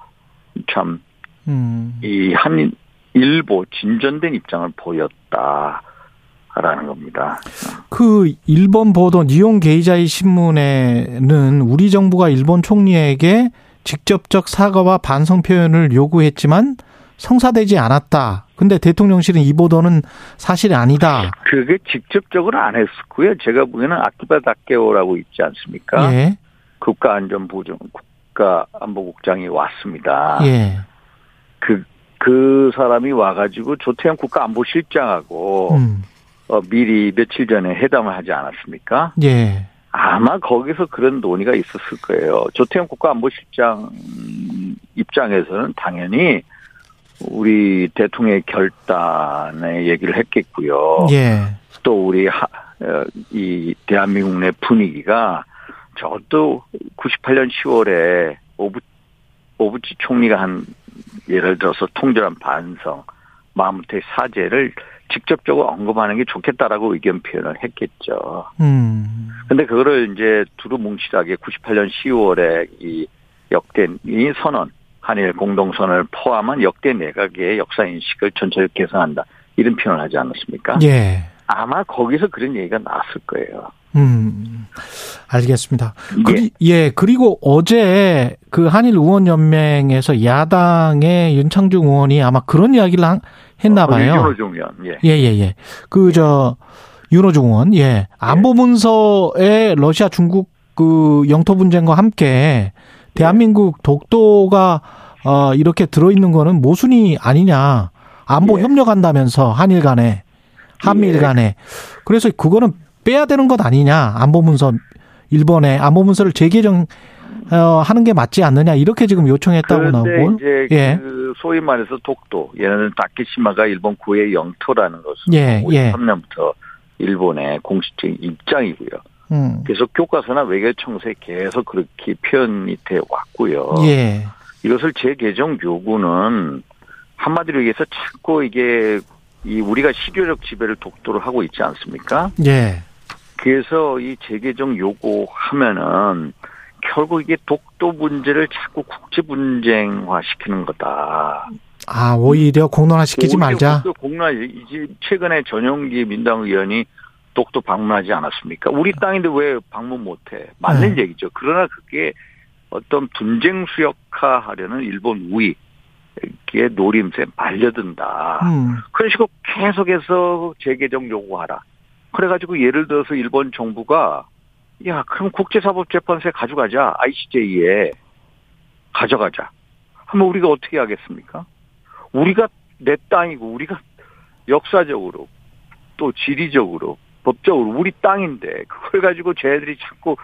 참 음. 이한 일보 진전된 입장을 보였다 라는 겁니다. 그 일본 보도 니온 게이자이 신문에는 우리 정부가 일본 총리에게 직접적 사과와 반성 표현을 요구했지만 성사되지 않았다. 근데 대통령실은 이 보도는 사실이 아니다. 그게 직접적으로 안 했었고요. 제가 보기에는 아키바 다케오라고 있지 않습니까? 예. 국가안전보 장 국가안보국장이 왔습니다. 예. 그, 그 사람이 와가지고 조태현 국가안보실장하고 음. 어, 미리 며칠 전에 회담을 하지 않았습니까? 예. 아마 거기서 그런 논의가 있었을 거예요. 조태현 국가안보실장 입장에서는 당연히 우리 대통령의 결단에 얘기를 했겠고요. 예. 또 우리 하, 어, 이 대한민국 내 분위기가 저도 98년 10월에 오부 오부치 총리가 한 예를 들어서 통절한 반성, 마음부터의 사죄를 직접적으로 언급하는 게 좋겠다라고 의견 표현을 했겠죠. 음. 근데 그거를 이제 두루뭉실하게 98년 10월에 이 역대 이 선언, 한일 공동선언을 포함한 역대 내각의 역사인식을 전체를 개선한다. 이런 표현을 하지 않았습니까? 예. 아마 거기서 그런 얘기가 나왔을 거예요. 음. 알겠습니다. 예. 그리, 예. 그리고 어제 그 한일 의원 연맹에서 야당의 윤창중 의원이 아마 그런 이야기를 한- 했나 봐요. 윤호중 의원, 예. 예, 예, 예. 그, 저, 윤호중 의원, 예. 안보문서에 러시아, 중국 그 영토 분쟁과 함께 대한민국 독도가 어, 이렇게 들어있는 거는 모순이 아니냐. 안보 예. 협력한다면서 한일 간에, 한미일 예. 간에. 그래서 그거는 빼야 되는 것 아니냐. 안보문서, 일본에 안보문서를 재개정, 어, 하는 게 맞지 않느냐. 이렇게 지금 요청했다고 나오고. 이제 예. 그 소위 말해서 독도, 얘는 다케시마가 일본 고유의 영토라는 것은 예, 예. 53년부터 일본의 공식적인 입장이고요. 음. 계속 교과서나 외교청서에 계속 그렇게 표현이 돼 왔고요. 예. 이것을 재개정 요구는 한마디로 얘기해서 자꾸 이게 이 우리가 실효적 지배를 독도로 하고 있지 않습니까? 예. 그래서 이 재개정 요구하면은 결국 이게 독도 문제를 자꾸 국제 분쟁화 시키는 거다. 아, 오히려 공론화 시키지 말자. 독도 공론화 이제 최근에 전용기 민당 의원이 독도 방문하지 않았습니까? 우리 땅인데 왜 방문 못해? 맞는 네. 얘기죠. 그러나 그게 어떤 분쟁 수역화하려는 일본 우위의 노림수에 말려든다. 음. 그런 식으로 계속해서 재개정 요구하라. 그래가지고 예를 들어서 일본 정부가 야 그럼 국제사법재판소에 가져가자 ICJ에 가져가자. 하면 우리가 어떻게 하겠습니까? 우리가 내 땅이고 우리가 역사적으로 또 지리적으로 법적으로 우리 땅인데 그걸 가지고 쟤들이 자꾸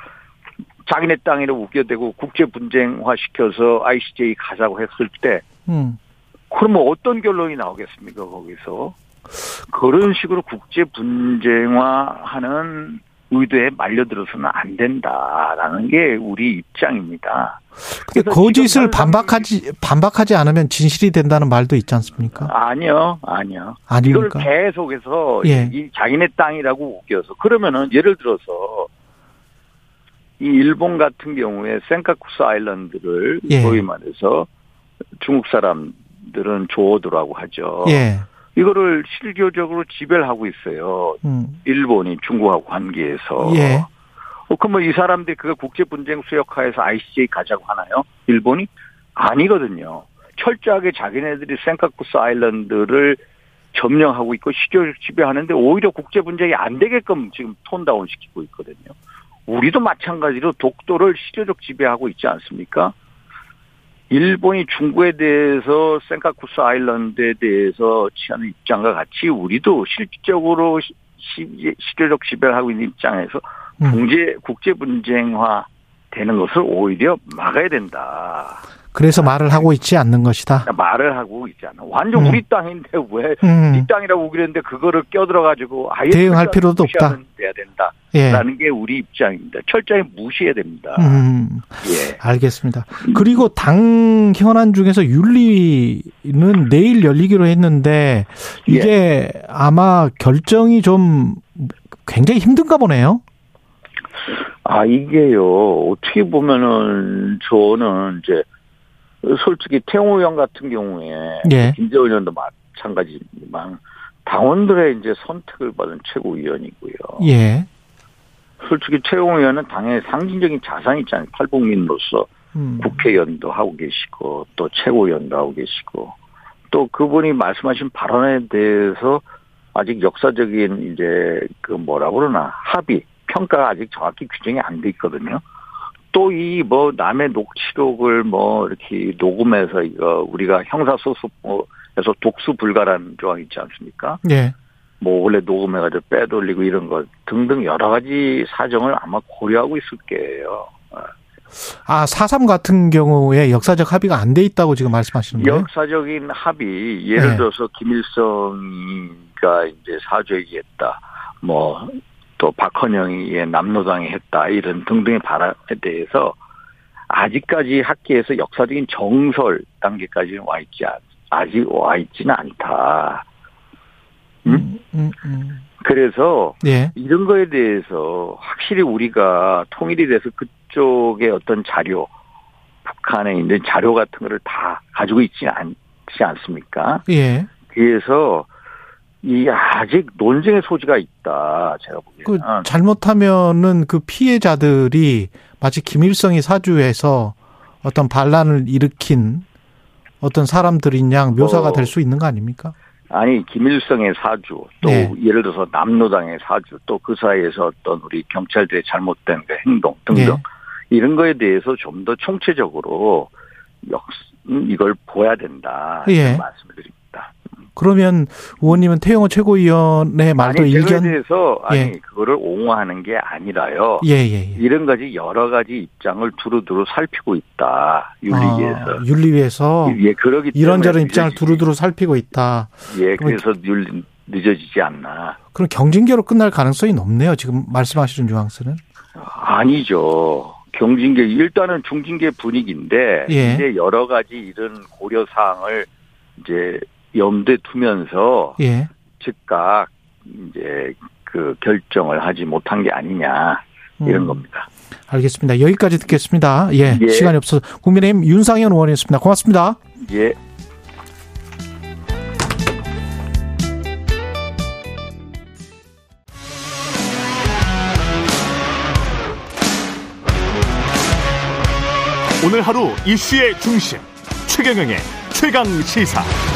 자기네 땅이라 우겨대고 국제 분쟁화 시켜서 ICJ 가자고 했을 때 음. 그러면 어떤 결론이 나오겠습니까, 거기서? 그런 식으로 국제 분쟁화하는 의도에 말려들어서는 안 된다라는 게 우리 입장입니다. 근데 거짓을 지금 반박하지 반박하지 않으면 진실이 된다는 말도 있지 않습니까? 아니요, 아니요. 이걸 아닙니까? 계속해서 예. 이 자기네 땅이라고 우겨서 그러면은 예를 들어서 이 일본 같은 경우에 센카쿠스 아일랜드를 예. 소위 말해서 중국 사람들은 조어도라고 하죠. 예. 이거를 실효적으로 지배를 하고 있어요. 음. 일본이 중국하고 관계에서. 예. 어, 그러면 이 사람들이 그거 국제 분쟁 수역화에서 ICJ 가자고 하나요? 일본이 아니거든요. 철저하게 자기네들이 센카쿠스 아일랜드를 점령하고 있고 시조적 지배하는데 오히려 국제 분쟁이 안 되게끔 지금 톤다운 시키고 있거든요. 우리도 마찬가지로 독도를 시조적 지배하고 있지 않습니까? 일본이 중국에 대해서 센카쿠스 아일랜드에 대해서 취하는 입장과 같이 우리도 실질적으로 시- 시조적 지배를 하고 있는 입장에서 음. 국제 국제 분쟁화 되는 것을 오히려 막아야 된다. 그래서 말을 하고 있지 않는 것이다. 말을 하고 있잖아. 완전 음. 우리 땅인데 왜 음. 이 땅이라고 우기는데 그거를 껴들어 가지고 아예 대응할 필요도 없다. 돼야 된다. 예. 라는 게 우리 입장입니다. 철저히 무시해야 됩니다. 음. 예. 알겠습니다. 그리고 당 현안 중에서 윤리는 내일 열리기로 했는데 이게 아마 결정이 좀 굉장히 힘든가 보네요. 아, 이게요, 어떻게 보면은, 저는 이제, 솔직히 태용호 의원 같은 경우에, 예. 김재원 의원도 마찬가지지만, 당원들의 이제 선택을 받은 최고위원이고요. 예. 솔직히 최용호 의원은 당의 상징적인 자산이 있잖아요. 탈북민으로서 음. 국회의원도 하고 계시고, 또 최고위원도 하고 계시고, 또 그분이 말씀하신 발언에 대해서 아직 역사적인 이제 그 뭐라 그러나 합의, 평가가 아직 정확히 규정이 안 돼 있거든요. 또 이 뭐 남의 녹취록을 뭐 이렇게 녹음해서 이거 우리가 형사소송에서 독수 불가라는 조항 있지 않습니까? 예. 뭐 원래 녹음해가지고 빼돌리고 이런 것 등등 여러 가지 사정을 아마 고려하고 있을 거예요. 아, 4.3 같은 경우에 역사적 합의가 안 돼 있다고 지금 말씀하시는 거예요? 역사적인 합의 예를 네. 들어서 김일성이가 이제 사죄기했다. 뭐 또 박헌영이 예, 남로당이 했다 이런 등등의 발언에 대해서 아직까지 학계에서 역사적인 정설 단계까지는 와 있지 않, 아직 와 있지는 않다. 음, 음, 음. 그래서 예. 이런 거에 대해서 확실히 우리가 통일이 돼서 그쪽의 어떤 자료, 북한에 있는 자료 같은 거를 다 가지고 있지 않지 않습니까? 예. 그래서 이 아직 논쟁의 소지가 있다. 제가 그 보기에는. 잘못하면은 그 피해자들이 마치 김일성이 사주해서 어떤 반란을 일으킨 어떤 사람들인 양 묘사가 어. 될수 있는 거 아닙니까? 아니 김일성의 사주, 또 네. 예를 들어서 남로당의 사주, 또 그 사이에서 어떤 우리 경찰들의 잘못된 그 행동 등등 예. 이런 거에 대해서 좀 더 총체적으로 역 이걸 보야 된다. 예. 말씀을 드립니다. 그러면 의원님은 태영호 최고위원의 말도 아니, 일견 대해서 아니 예. 그거를 옹호하는 게 아니라요. 예, 예, 예. 이런 가지 여러 가지 입장을 두루두루 살피고 있다 윤리위에서. 아, 윤리위에서 예, 그러기 이런저런 입장을 두루두루 살피고 있다. 예, 그래서 윤 늦어지지 않나. 그럼 경징계로 끝날 가능성이 높네요. 지금 말씀하시는 뉘앙스는. 아니죠. 경징계 일단은 중징계 분위기인데 예. 이제 여러 가지 이런 고려 사항을 이제 염두에 두면서 예. 즉각 이제 그 결정을 하지 못한 게 아니냐 이런 음, 겁니다. 알겠습니다. 여기까지 듣겠습니다. 예, 예. 시간이 없어서 국민의힘 윤상현 의원이었습니다. 고맙습니다. 예. 오늘 하루 이슈의 중심 최경영의 최강 시사.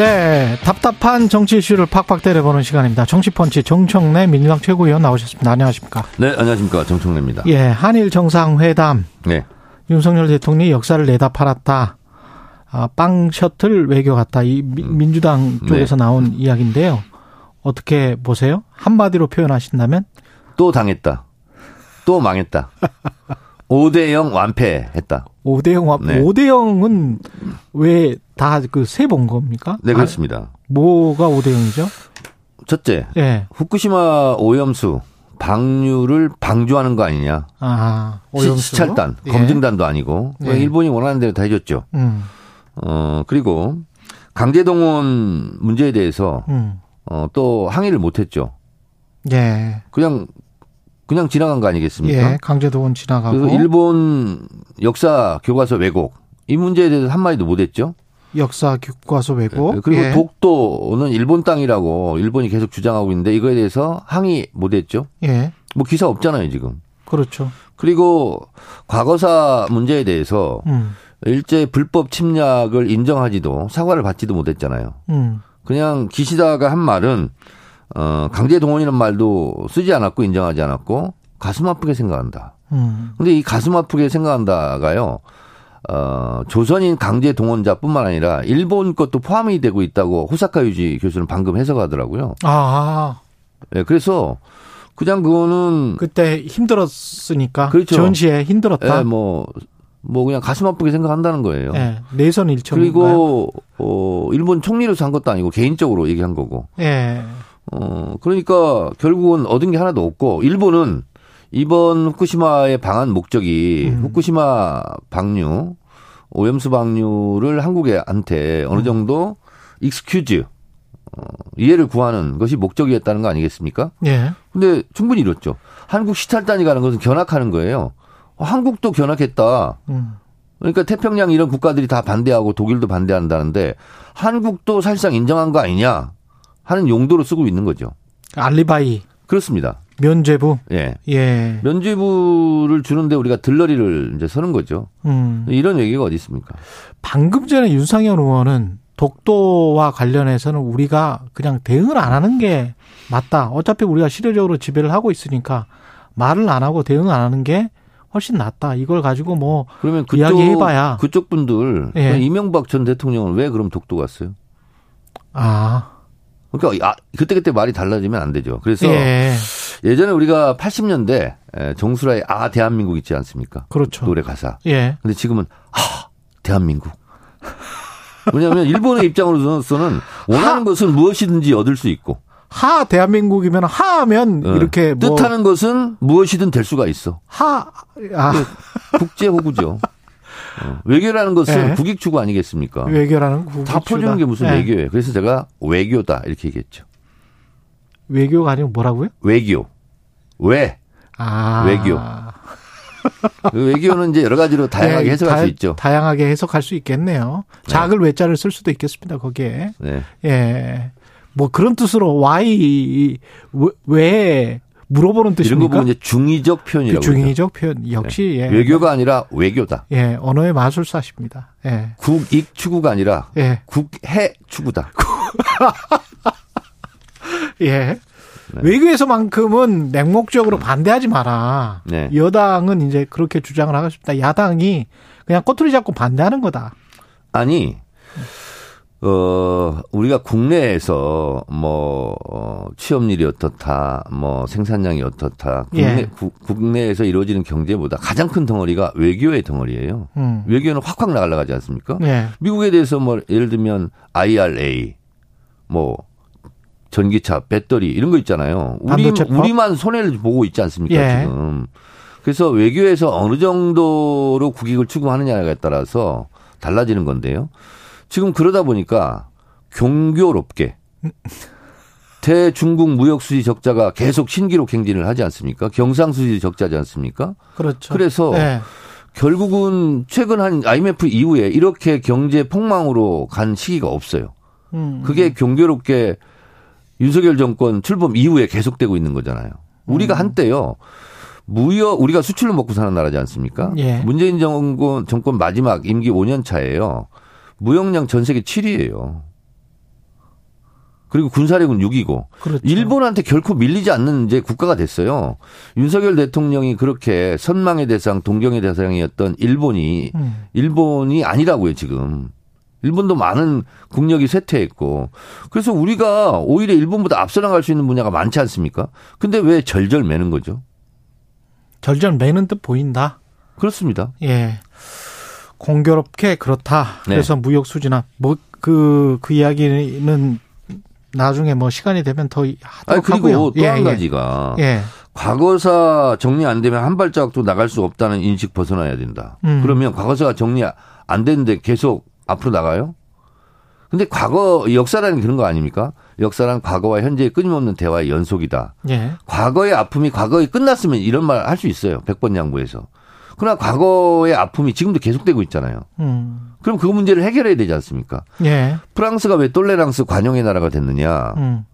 네, 답답한 정치 이슈를 팍팍 때려보는 시간입니다. 정치펀치 정청래 민주당 최고위원 나오셨습니다. 안녕하십니까? 네, 안녕하십니까. 정청래입니다. 예, 한일 정상회담 네. 윤석열 대통령이 역사를 내다 팔았다. 아, 빵 셔틀 외교 같다. 이 미- 음. 민주당 네. 쪽에서 나온 이야기인데요. 어떻게 보세요? 한마디로 표현하신다면? 또 당했다. 또 망했다. 5대 0 완패했다. 5대0, 와 네. 5대 0은 왜 다 그 세 본 겁니까? 네, 아, 그렇습니다. 뭐가 5대 0이죠? 첫째, 예. 후쿠시마 오염수 방류를 방조하는 거 아니냐. 아, 시- 오염수. 시찰단, 예. 검증단도 아니고 예. 일본이 원하는 대로 다 해줬죠. 음, 어 그리고 강제동원 문제에 대해서 음. 어, 또 항의를 못 했죠. 예. 그냥 그냥 지나간 거 아니겠습니까? 예. 강제동원 지나가고. 그래서 일본 역사 교과서 왜곡 이 문제에 대해서 한 마디도 못했죠. 역사 교과서 왜곡. 그리고 예. 독도는 일본 땅이라고 일본이 계속 주장하고 있는데 이거에 대해서 항의 못했죠. 예. 뭐 기사 없잖아요 지금. 그렇죠. 그리고 과거사 문제에 대해서 음. 일제 불법 침략을 인정하지도 사과를 받지도 못했잖아요. 음. 그냥 기시다가 한 말은 어 강제 동원이라는 말도 쓰지 않았고 인정하지 않았고 가슴 아프게 생각한다. 음. 근데 이 가슴 아프게 생각한다가요. 어 조선인 강제 동원자뿐만 아니라 일본 것도 포함이 되고 있다고 호사카 유지 교수는 방금 해석하더라고요. 아, 예, 그래서 그냥 그거는 그때 힘들었으니까. 그렇죠. 전시에 힘들었다. 예, 뭐, 뭐 그냥 가슴 아프게 생각한다는 거예요. 예. 내선 일청. 그리고 어 일본 총리로서 한 것도 아니고 개인적으로 얘기한 거고. 예. 어 그러니까 결국은 얻은 게 하나도 없고 일본은 이번 후쿠시마의 방한 목적이 음. 후쿠시마 방류 오염수 방류를 한국한테 어느 정도 excuse 어, 이해를 구하는 것이 목적이었다는 거 아니겠습니까? 예. 근데 충분히 이렇죠. 한국 시찰단이 가는 것은 견학하는 거예요. 어, 한국도 견학했다. 음. 그러니까 태평양 이런 국가들이 다 반대하고 독일도 반대한다는데 한국도 사실상 인정한 거 아니냐 하는 용도로 쓰고 있는 거죠. 알리바이. 그렇습니다. 면죄부. 예. 예. 면죄부를 주는데 우리가 들러리를 이제 서는 거죠. 음. 이런 얘기가 어디 있습니까? 방금 전에 윤상현 의원은 독도와 관련해서는 우리가 그냥 대응을 안 하는 게 맞다. 어차피 우리가 실효적으로 지배를 하고 있으니까 말을 안 하고 대응 안 하는 게 훨씬 낫다. 이걸 가지고 뭐 그러면 그쪽 이야기해봐야. 그쪽 분들 예. 이명박 전 대통령은 왜 그럼 독도 갔어요? 아, 그러니까 아, 그때 그때 말이 달라지면 안 되죠. 그래서 예, 예전에 우리가 80년대 정수라의 아 대한민국 있지 않습니까? 그렇죠. 노래 가사. 예, 근데 지금은 하 대한민국. 왜냐하면 일본의 입장으로서는 원하는 것은 무엇이든지 얻을 수 있고 하 대한민국이면 하하면 어, 이렇게 뭐 뜻하는 것은 무엇이든 될 수가 있어. 하, 아, 국제 호구죠. 어, 외교라는 것은 예. 국익 추구 아니겠습니까? 외교라는 국다 퍼주는 게 무슨 예. 외교예요. 그래서 제가 외교다 이렇게 얘기했죠. 외교가 아니고 뭐라고요? 외교. 왜? 아, 외교. 그 외교는 이제 여러 가지로 다양하게 예, 해석할 다- 수 있죠. 다양하게 해석할 수 있겠네요. 작을 외자를 쓸 수도 있겠습니다. 거기에. 네. 예. 뭐 그런 뜻으로 why 왜- 왜 물어보는 이런 거 뜻입니까? 보면 이제 중의적 그 표현이라고 그러죠. 중의적 표현 역시 예. 외교가 아니라 외교다. 예, 언어의 마술사십니다. 예. 국익 추구가 아니라 예. 국해 추구다. [laughs] 예. 네. 외교에서만큼은 맹목적으로 반대하지 마라. 네. 여당은 이제 그렇게 주장을 하고 싶다. 야당이 그냥 꼬투리 잡고 반대하는 거다. 아니, 어, 우리가 국내에서 뭐, 어, 취업률이 어떻다, 뭐, 생산량이 어떻다, 국내, 예. 구- 국내에서 이루어지는 경제보다 가장 큰 덩어리가 외교의 덩어리예요. 음. 외교는 확확 나가려가지 않습니까? 예. 미국에 대해서 뭐, 예를 들면 IRA, 뭐, 전기차, 배터리, 이런 거 있잖아요. 우리? 우리만 손해를 보고 있지 않습니까, 예. 지금. 그래서 외교에서 어느 정도로 국익을 추구하느냐에 따라서 달라지는 건데요. 지금 그러다 보니까 경교롭게 대중국 무역 수지 적자가 계속 신기록 행진을 하지 않습니까? 경상 수지 적자지 않습니까? 그렇죠. 그래서 예. 결국은 최근 한 IMF 이후에 이렇게 경제 폭망으로 간 시기가 없어요. 음. 그게 경교롭게 윤석열 정권 출범 이후에 계속되고 있는 거잖아요. 우리가 음. 한때요. 무역 우리가 수출로 먹고 사는 나라지 않습니까? 예. 문재인 정권 정권 마지막 임기 5년 차예요. 무역량 전 세계 7위예요. 그리고 군사력은 6위고 그렇죠. 일본한테 결코 밀리지 않는 이제 국가가 됐어요. 윤석열 대통령이 그렇게 선망의 대상, 동경의 대상이었던 일본이 음. 일본이 아니라고요 지금. 일본도 많은 국력이 쇠퇴했고 그래서 우리가 오히려 일본보다 앞서 나갈 수 있는 분야가 많지 않습니까? 근데 왜 절절 매는 거죠? 절절 매는 듯 보인다. 그렇습니다. 예. 공교롭게 그렇다. 네. 그래서 무역 수지나 뭐그그 이야기는 나중에 뭐 시간이 되면 더 하도록 그리고 하고요. 또한 예, 가지가 예. 예. 과거사 정리 안 되면 한 발자국도 나갈 수 없다는 인식 벗어나야 된다. 음. 그러면 과거사가 정리 안 됐는데 계속 앞으로 나가요? 근데 과거 역사라는 게 그런 거 아닙니까? 역사란 과거와 현재의 끊임없는 대화의 연속이다. 예. 과거의 아픔이 과거에 끝났으면 이런 말 할 수 있어요. 백번 양보해서. 그러나 과거의 아픔이 지금도 계속되고 있잖아요. 음. 그럼 그 문제를 해결해야 되지 않습니까? 예. 프랑스가 왜 똘레랑스 관용의 나라가 됐느냐? 음.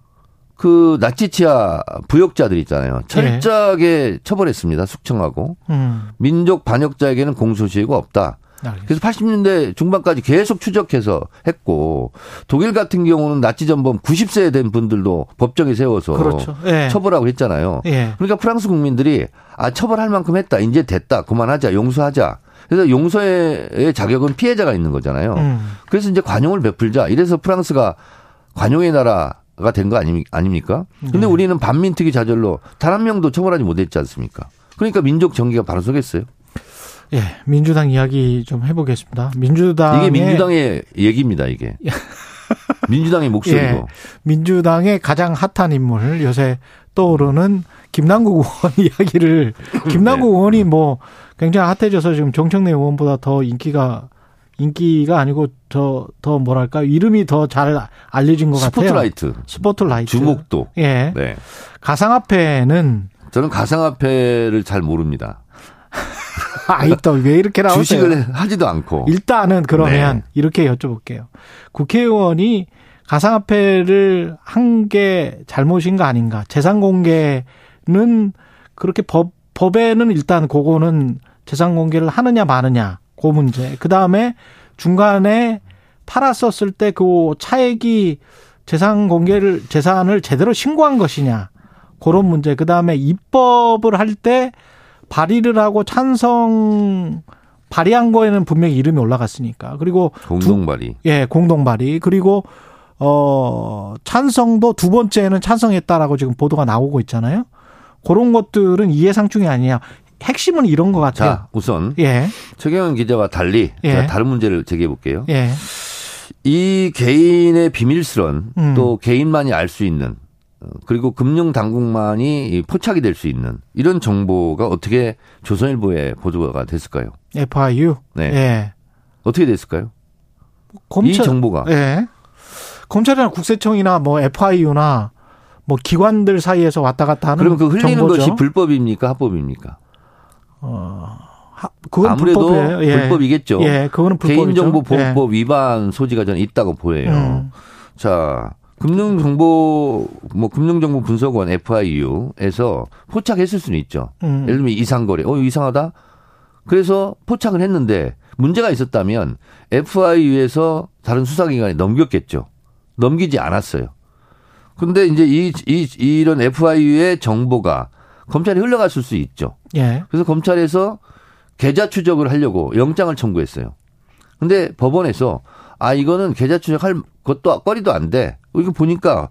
그 나치치아 부역자들 있잖아요. 철저하게 처벌했습니다. 숙청하고 음. 민족 반역자에게는 공소시효가 없다. 알겠습니다. 그래서 80년대 중반까지 계속 추적해서 했고 독일 같은 경우는 나치 전범 90세 된 분들도 법정에 세워서 그렇죠. 예. 처벌하고 했잖아요. 예. 그러니까 프랑스 국민들이 아 처벌할 만큼 했다. 이제 됐다. 그만하자. 용서하자. 그래서 용서의 자격은 피해자가 있는 거잖아요. 음. 그래서 이제 관용을 베풀자. 이래서 프랑스가 관용의 나라 가 된 거 아닙니까? 근데 네. 우리는 반민특위 자절로 단 한 명도 처벌하지 못했지 않습니까? 그러니까 민족 정기가 바로 서겠어요. 예. 민주당 이야기 좀 해보겠습니다. 민주당 이게 민주당의 얘기입니다, 이게. [laughs] 민주당의 목소리고. 예. 민주당의 가장 핫한 인물 요새 떠오르는 김남국 의원 [laughs] 이야기를 김남국 네. 의원이 뭐 굉장히 핫해져서 지금 정청래 의원보다 더 인기가 인기가 아니고 더 더 뭐랄까 이름이 더 잘 알려진 것 같아요. 스포트라이트. 스포트라이트. 주목도. 예. 네. 가상화폐는 저는 가상화폐를 잘 모릅니다. [laughs] 아이 또 왜 이렇게 나오세요? 주식을 하지도 않고. 일단은 그러면 네. 이렇게 여쭤볼게요. 국회의원이 가상화폐를 한 게 잘못인 거 아닌가? 재산 공개는 그렇게 법 법에는 일단 그거는 재산 공개를 하느냐 마느냐 그 문제. 그 다음에 중간에 팔았었을 때 그 차액이 재산 공개를 재산을 제대로 신고한 것이냐 그런 문제. 그 다음에 입법을 할 때 발의를 하고 찬성 발의한 거에는 분명히 이름이 올라갔으니까. 그리고 공동 발의. 예, 공동 발의. 그리고 어 찬성도 두 번째는 찬성했다라고 지금 보도가 나오고 있잖아요. 그런 것들은 이해상충이 아니냐. 핵심은 이런 것 같아요. 자, 우선 예, 최경영 기자와 달리 예. 제가 다른 문제를 제기해 볼게요. 예, 이 개인의 비밀스런 음. 또 개인만이 알 수 있는 어, 그리고 금융 당국만이 이 포착이 될 수 있는 이런 정보가 어떻게 조선일보에 보도가 됐을까요? FIU. 네. 예. 어떻게 됐을까요? 검찰, 이 정보가 예. 검찰이나 국세청이나 뭐 FIU나 뭐 기관들 사이에서 왔다 갔다 하는 그러면 그 흘리는 정보죠. 것이 불법입니까? 합법입니까? 하- 그건 아무래도 불법이에요. 예. 불법이겠죠. 예, 그거는 불법이죠. 개인정보 보호법 위반 소지가 저는 있다고 보여요. 음. 자, 금융정보, 뭐, 금융정보 분석원 FIU에서 포착했을 수는 있죠. 음. 예를 들면 이상거래. 어, 이상하다? 그래서 포착을 했는데 문제가 있었다면 FIU에서 다른 수사기관에 넘겼겠죠. 넘기지 않았어요. 근데 이제 이, 이, 이런 FIU의 정보가 검찰에 흘러갔을 수 있죠. 예. 그래서 검찰에서 계좌 추적을 하려고 영장을 청구했어요. 근데 법원에서 아 이거는 계좌 추적할 것도 거리도 안 돼. 어, 이거 보니까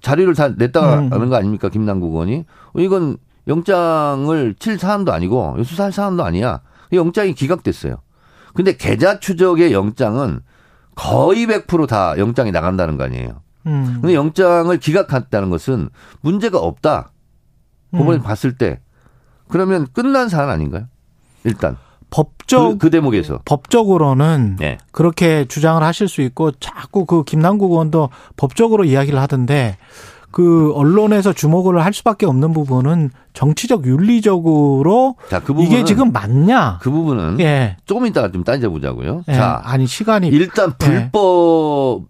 자료를 다 냈다는 음. 거 아닙니까 김남국 의원이? 어, 이건 영장을 칠 사안도 아니고 수사할 사안도 아니야. 영장이 기각됐어요. 근데 계좌 추적의 영장은 거의 100%다 영장이 나간다는 거 아니에요. 음. 근데 영장을 기각했다는 것은 문제가 없다. 법원이 음. 봤을 때 그러면 끝난 사안 아닌가요? 일단 법적 그, 그 대목에서 법적으로는 네. 그렇게 주장을 하실 수 있고 자꾸 그 김남국 의원도 법적으로 이야기를 하던데 그 언론에서 주목을 할 수밖에 없는 부분은 정치적 윤리적으로 자, 그 부분은 이게 지금 맞냐? 그 부분은 예. 조금 이따가 좀 따져보자고요. 예. 자, 아니 시간이 일단 예. 불법을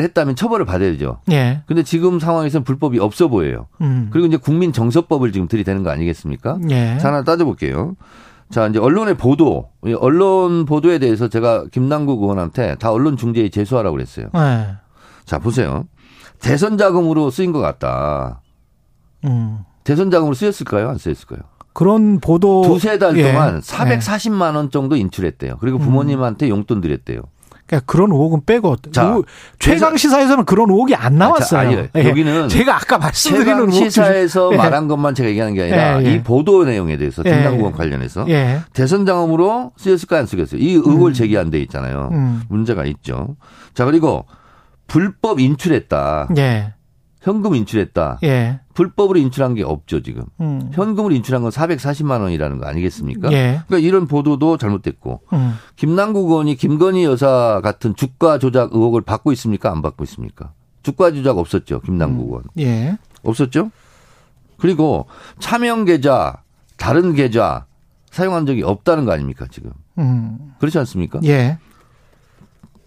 했다면 처벌을 받아야 되죠. 예. 근데 지금 상황에서는 불법이 없어 보여요. 음. 그리고 이제 국민 정서법을 지금 들이대는 거 아니겠습니까? 예. 자, 하나 따져볼게요. 자, 이제 언론의 보도, 이 언론 보도에 대해서 제가 김남국 의원한테 다 언론 중재에 제소하라고 그랬어요. 예. 자, 보세요. 대선 자금으로 쓰인 것 같다. 음. 대선 자금으로 쓰였을까요? 안 쓰였을까요? 그런 보도 두세 달 예. 동안 예. 440만 원 정도 인출했대요. 그리고 부모님한테 용돈 드렸대요. 그러니까 그런 의혹은 빼고 자, 의- 최강 시사에서는 그런 의혹이 안 나왔어요. 자, 아니요. 예. 여기는 제가 아까 말씀드리는 최강 의혹 시사에서 예. 말한 것만 제가 얘기하는 게 아니라 예, 예. 이 보도 내용에 대해서 예, 예. 관련해서 예. 대선 자금으로 쓰였을까 안 쓰였어요. 이 의혹을 제기한 데 있잖아요. 음. 문제가 있죠. 자 그리고 불법 인출했다. 예. 현금 인출했다. 예. 불법으로 인출한 게 없죠 지금. 음. 현금으로 인출한 건 440만 원이라는 거 아니겠습니까? 예. 그러니까 이런 보도도 잘못됐고 음. 김남국 의원이 김건희 여사 같은 주가 조작 의혹을 받고 있습니까? 안 받고 있습니까? 주가 조작 없었죠. 김남국 의원. 예. 없었죠? 그리고 차명 계좌, 다른 계좌 사용한 적이 없다는 거 아닙니까, 지금? 음. 그렇지 않습니까? 예.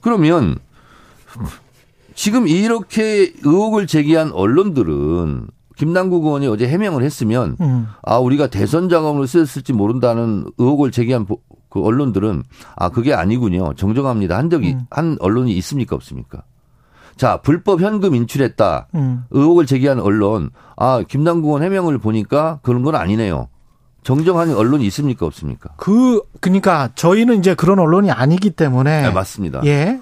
그러면 지금 이렇게 의혹을 제기한 언론들은 김남국 의원이 어제 해명을 했으면 음. 아 우리가 대선 자금으로 쓰였을지 모른다는 의혹을 제기한 보- 그 언론들은 아 그게 아니군요 정정합니다 한 적이 음. 한 언론이 있습니까 없습니까? 자 불법 현금 인출했다 음. 의혹을 제기한 언론 아 김남국 의원 해명을 보니까 그런 건 아니네요 정정하는 언론이 있습니까 없습니까? 그 그러니까 저희는 이제 그런 언론이 아니기 때문에 네, 맞습니다. 예.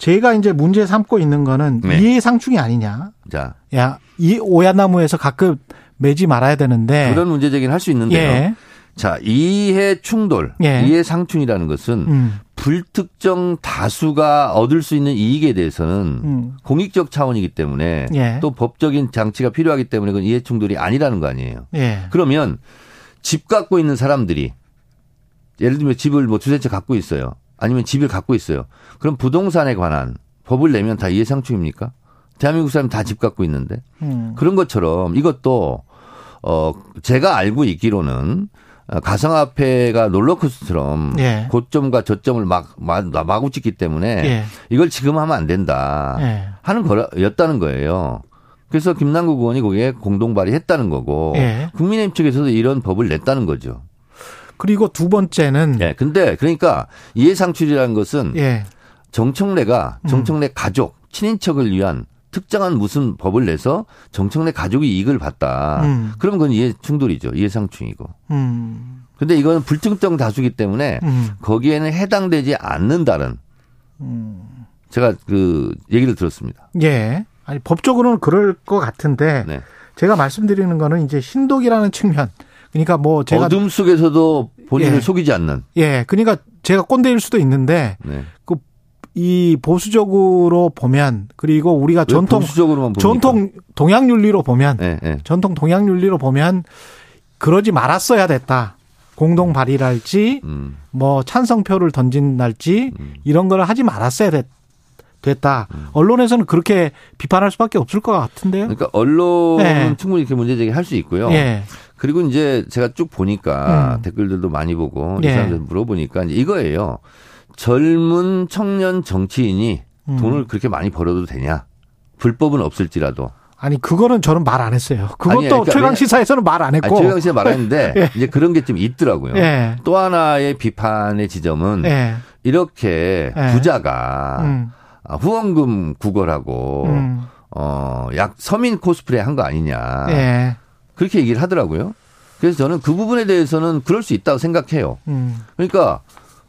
제가 이제 문제 삼고 있는 거는 네. 이해상충이 아니냐. 자 야, 이 오얏나무에서 가끔 매지 말아야 되는데. 그런 문제 제기는 할 수 있는데요. 예. 자 이해 충돌, 예. 이해 상충이라는 것은 음. 불특정 다수가 얻을 수 있는 이익에 대해서는 음. 공익적 차원이기 때문에 예. 또 법적인 장치가 필요하기 때문에 그건 이해 충돌이 아니라는 거 아니에요. 예. 그러면 집 갖고 있는 사람들이 예를 들면 집을 뭐 두세 채 갖고 있어요. 아니면 집을 갖고 있어요. 그럼 부동산에 관한 법을 내면 다 이해상충입니까? 대한민국 사람 다 집 갖고 있는데 음. 그런 것처럼 이것도 어 제가 알고 있기로는 어, 가상화폐가 롤러코스터처럼 예. 고점과 저점을 막, 막 마구 찍기 때문에 예. 이걸 지금 하면 안 된다 예. 하는 거였다는 거예요. 그래서 김남국 의원이 거기에 공동 발의했다는 거고 예. 국민의힘 측에서도 이런 법을 냈다는 거죠. 그리고 두 번째는 예. 근데 그러니까 이해상출이라는 것은 예. 정청래가 정청래 가족 친인척을 위한 특정한 무슨 법을 내서 정청래 가족이 이익을 봤다. 음. 그러면 그건 이해 충돌이죠. 이해상충이고. 음. 근데 이거는 불특정 다수기 때문에 음. 거기에는 해당되지 않는다는 제가 그 얘기를 들었습니다. 예. 아니 법적으로는 그럴 것 같은데 네. 제가 말씀드리는 거는 이제 신독이라는 측면. 그러니까 뭐 제가 어둠 속에서도 본인을 예. 속이지 않는. 예. 그러니까 제가 꼰대일 수도 있는데 네. 이 보수적으로 보면 그리고 우리가 왜 전통? 전통 동양 윤리로 보면 예, 예. 전통 동양 윤리로 보면 그러지 말았어야 됐다. 공동 발의랄지 음. 뭐 찬성표를 던진달지 이런 걸 하지 말았어야 됐, 됐다. 음. 언론에서는 그렇게 비판할 수밖에 없을 것 같은데요. 그러니까 언론은 네. 충분히 이렇게 문제 제기할 수 있고요. 예. 그리고 이제 제가 쭉 보니까 음. 댓글들도 많이 보고 예. 이 사람들 물어보니까 이제 이거예요. 젊은 청년 정치인이 음. 돈을 그렇게 많이 벌어도 되냐? 불법은 없을지라도. 아니 그거는 저는 말 안 했어요. 그것도 아니, 그러니까 최강 시사에서는 말 안 했고. 아니, 최강 씨가 말했는데 [laughs] 예. 이제 그런 게 좀 있더라고요. 예. 또 하나의 비판의 지점은 예. 이렇게 예. 부자가 음. 아, 후원금 구걸하고 음. 어, 약 서민 코스프레 한 거 아니냐. 예. 그렇게 얘기를 하더라고요. 그래서 저는 그 부분에 대해서는 그럴 수 있다고 생각해요. 음. 그러니까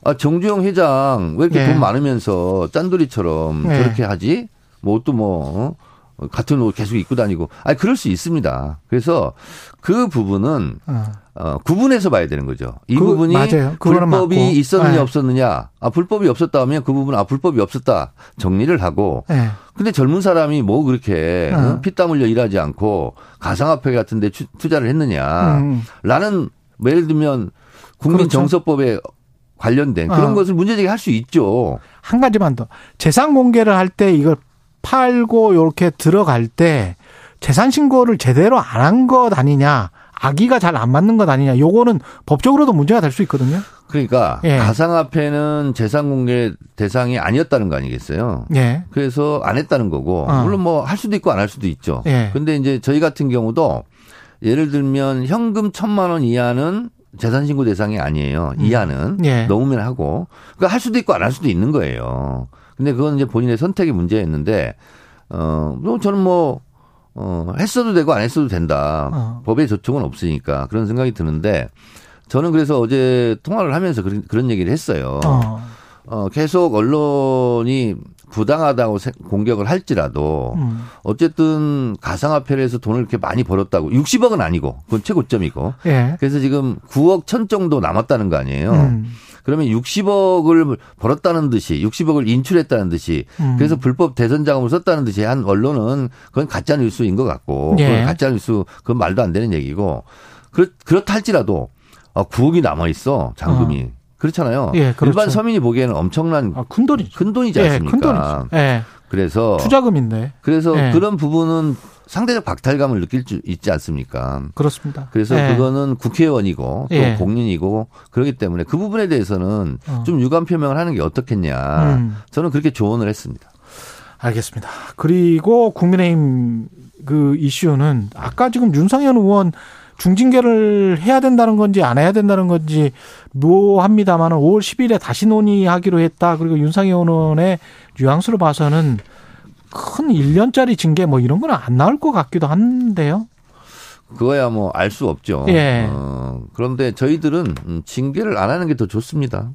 아, 정주영 회장 왜 이렇게 예. 돈 많으면서 짠돌이처럼 예. 저렇게 하지? 뭐또뭐 어? 같은 옷 계속 입고 다니고. 아니 그럴 수 있습니다. 그래서 그 부분은 어. 어, 구분해서 봐야 되는 거죠. 이 그- 부분이 맞아요. 불법이 맞고. 있었느냐 네. 없었느냐. 아 불법이 없었다면 그 부분은 아 불법이 없었다 정리를 하고. 예. 근데 젊은 사람이 뭐 그렇게 어. 어? 피땀 흘려 일하지 않고 가상화폐 같은데 추- 투자를 했느냐. 음. 라는 뭐 예를 들면 국민 그렇죠. 정서법에 관련된 그런 어. 것을 문제제기 할 수 있죠. 한 가지만 더. 재산 공개를 할 때 이걸 팔고 이렇게 들어갈 때 재산 신고를 제대로 안 한 것 아니냐. 아기가 잘 안 맞는 것 아니냐. 요거는 법적으로도 문제가 될 수 있거든요. 그러니까 예. 가상화폐는 재산 공개 대상이 아니었다는 거 아니겠어요? 예. 그래서 안 했다는 거고 어. 물론 뭐 할 수도 있고 안 할 수도 있죠. 예. 근데 이제 저희 같은 경우도 예를 들면 현금 천만 원 이하는 재산 신고 대상이 아니에요. 이하는 예. 넘으면 하고 그러니까 할 수도 있고 안 할 수도 있는 거예요. 근데 그건 이제 본인의 선택의 문제였는데 어, 뭐 저는 뭐 어, 했어도 되고 안 했어도 된다. 어. 법의 저촉은 없으니까 그런 생각이 드는데 저는 그래서 어제 통화를 하면서 그런, 그런 얘기를 했어요. 어. 어, 계속 언론이 부당하다고 세- 공격을 할지라도 음. 어쨌든 가상화폐를 해서 돈을 이렇게 많이 벌었다고 60억은 아니고 그건 최고점이고 예. 그래서 지금 9억 천 정도 남았다는 거 아니에요. 음. 그러면 60억을 벌었다는 듯이 60억을 인출했다는 듯이 음. 그래서 불법 대선 자금을 썼다는 듯이 한 언론은 그건 가짜 뉴스인 것 같고 예. 그건 가짜 뉴스 그건 말도 안 되는 얘기고 그렇, 그렇다 할지라도 아, 9억이 남아 있어 잔금이 그렇잖아요. 예, 그렇죠. 일반 서민이 보기에는 엄청난 아, 큰 돈이죠. 큰 돈이지 예, 않습니까? 큰 돈이죠. 예. 그래서 투자금인데. 그래서 예. 그런 부분은 상대적 박탈감을 느낄 수 있지 않습니까? 그렇습니다. 그래서 예. 그거는 국회의원이고 또 예. 공인이고 그렇기 때문에 그 부분에 대해서는 어. 좀 유감 표명을 하는 게 어떻겠냐. 음. 저는 그렇게 조언을 했습니다. 알겠습니다. 그리고 국민의힘 그 이슈는 아까 지금 윤상현 의원 중징계를 해야 된다는 건지 안 해야 된다는 건지 묘합니다만 5월 10일에 다시 논의하기로 했다. 그리고 윤상현 의원의 뉘앙스로 봐서는 큰 1년짜리 징계 뭐 이런 건 안 나올 것 같기도 한데요. 그거야 뭐 알 수 없죠. 예. 어, 그런데 저희들은 음, 징계를 안 하는 게 더 좋습니다.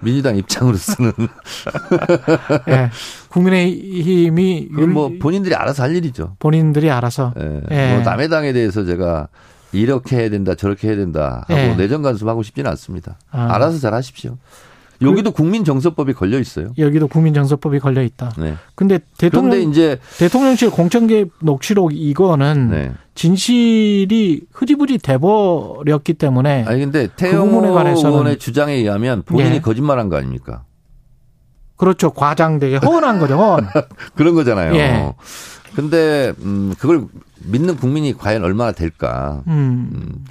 민주당 입장으로서는 [laughs] 예. 국민의힘이 그건 뭐 윤- 본인들이 알아서 할 일이죠. 본인들이 알아서 예. 예. 뭐 남의 당에 대해서 제가 이렇게 해야 된다 저렇게 해야 된다 하고 예. 내정 간섭하고 싶지는 않습니다. 아. 알아서 잘 하십시오. 여기도 국민정서법이 걸려 있어요. 여기도 국민정서법이 걸려 있다. 네. 근데 대통령 그런데 이제 대통령실 공천개입 녹취록 이거는 네. 진실이 흐지부지 돼버렸기 때문에 아니 근데 그 태영 부분에 관해서는- 의원의 주장에 의하면 본인이 예. 거짓말한 거 아닙니까? 그렇죠 과장되게 허언한 거죠 허언. [laughs] 그런 거잖아요. 예. 근데 음 그걸 믿는 국민이 과연 얼마나 될까? 음,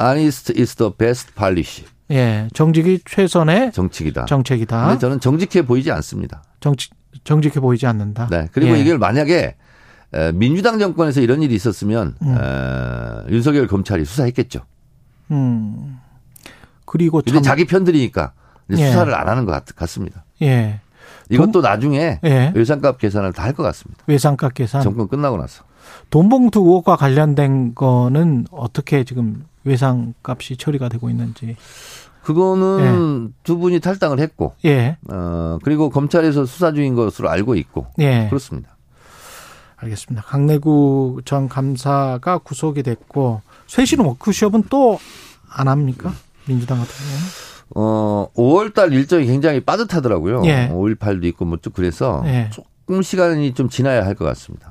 Honest is the best policy. 예 정직이 최선의 정책이다. 정책이다. 근데 저는 정직해 보이지 않습니다. 정직 정직해 보이지 않는다. 네. 그리고 예. 이걸 만약에 에, 민주당 정권에서 이런 일이 있었으면 음. 에, 윤석열 검찰이 수사했겠죠. 음. 그리고 참 자기 편들이니까 이제 예. 수사를 안 하는 것 같, 같습니다. 예 이것도 나중에 예. 외상값 계산을 다 할 것 같습니다. 외상값 계산 정권 끝나고 나서. 돈봉투 의혹과 관련된 거는 어떻게 지금 외상값이 처리가 되고 있는지. 그거는 두 분이 탈당을 했고, 예, 어, 그리고 검찰에서 수사 중인 것으로 알고 있고, 예. 그렇습니다. 알겠습니다. 강내구 전 감사가 구속이 됐고 쇄신 워크숍은 또 안 합니까? 민주당 같은 경우는. 어, 5월 달 일정이 굉장히 빠듯하더라고요. 예. 5.18도 있고 뭐 쭉 그래서 예. 조금 시간이 좀 지나야 할 것 같습니다.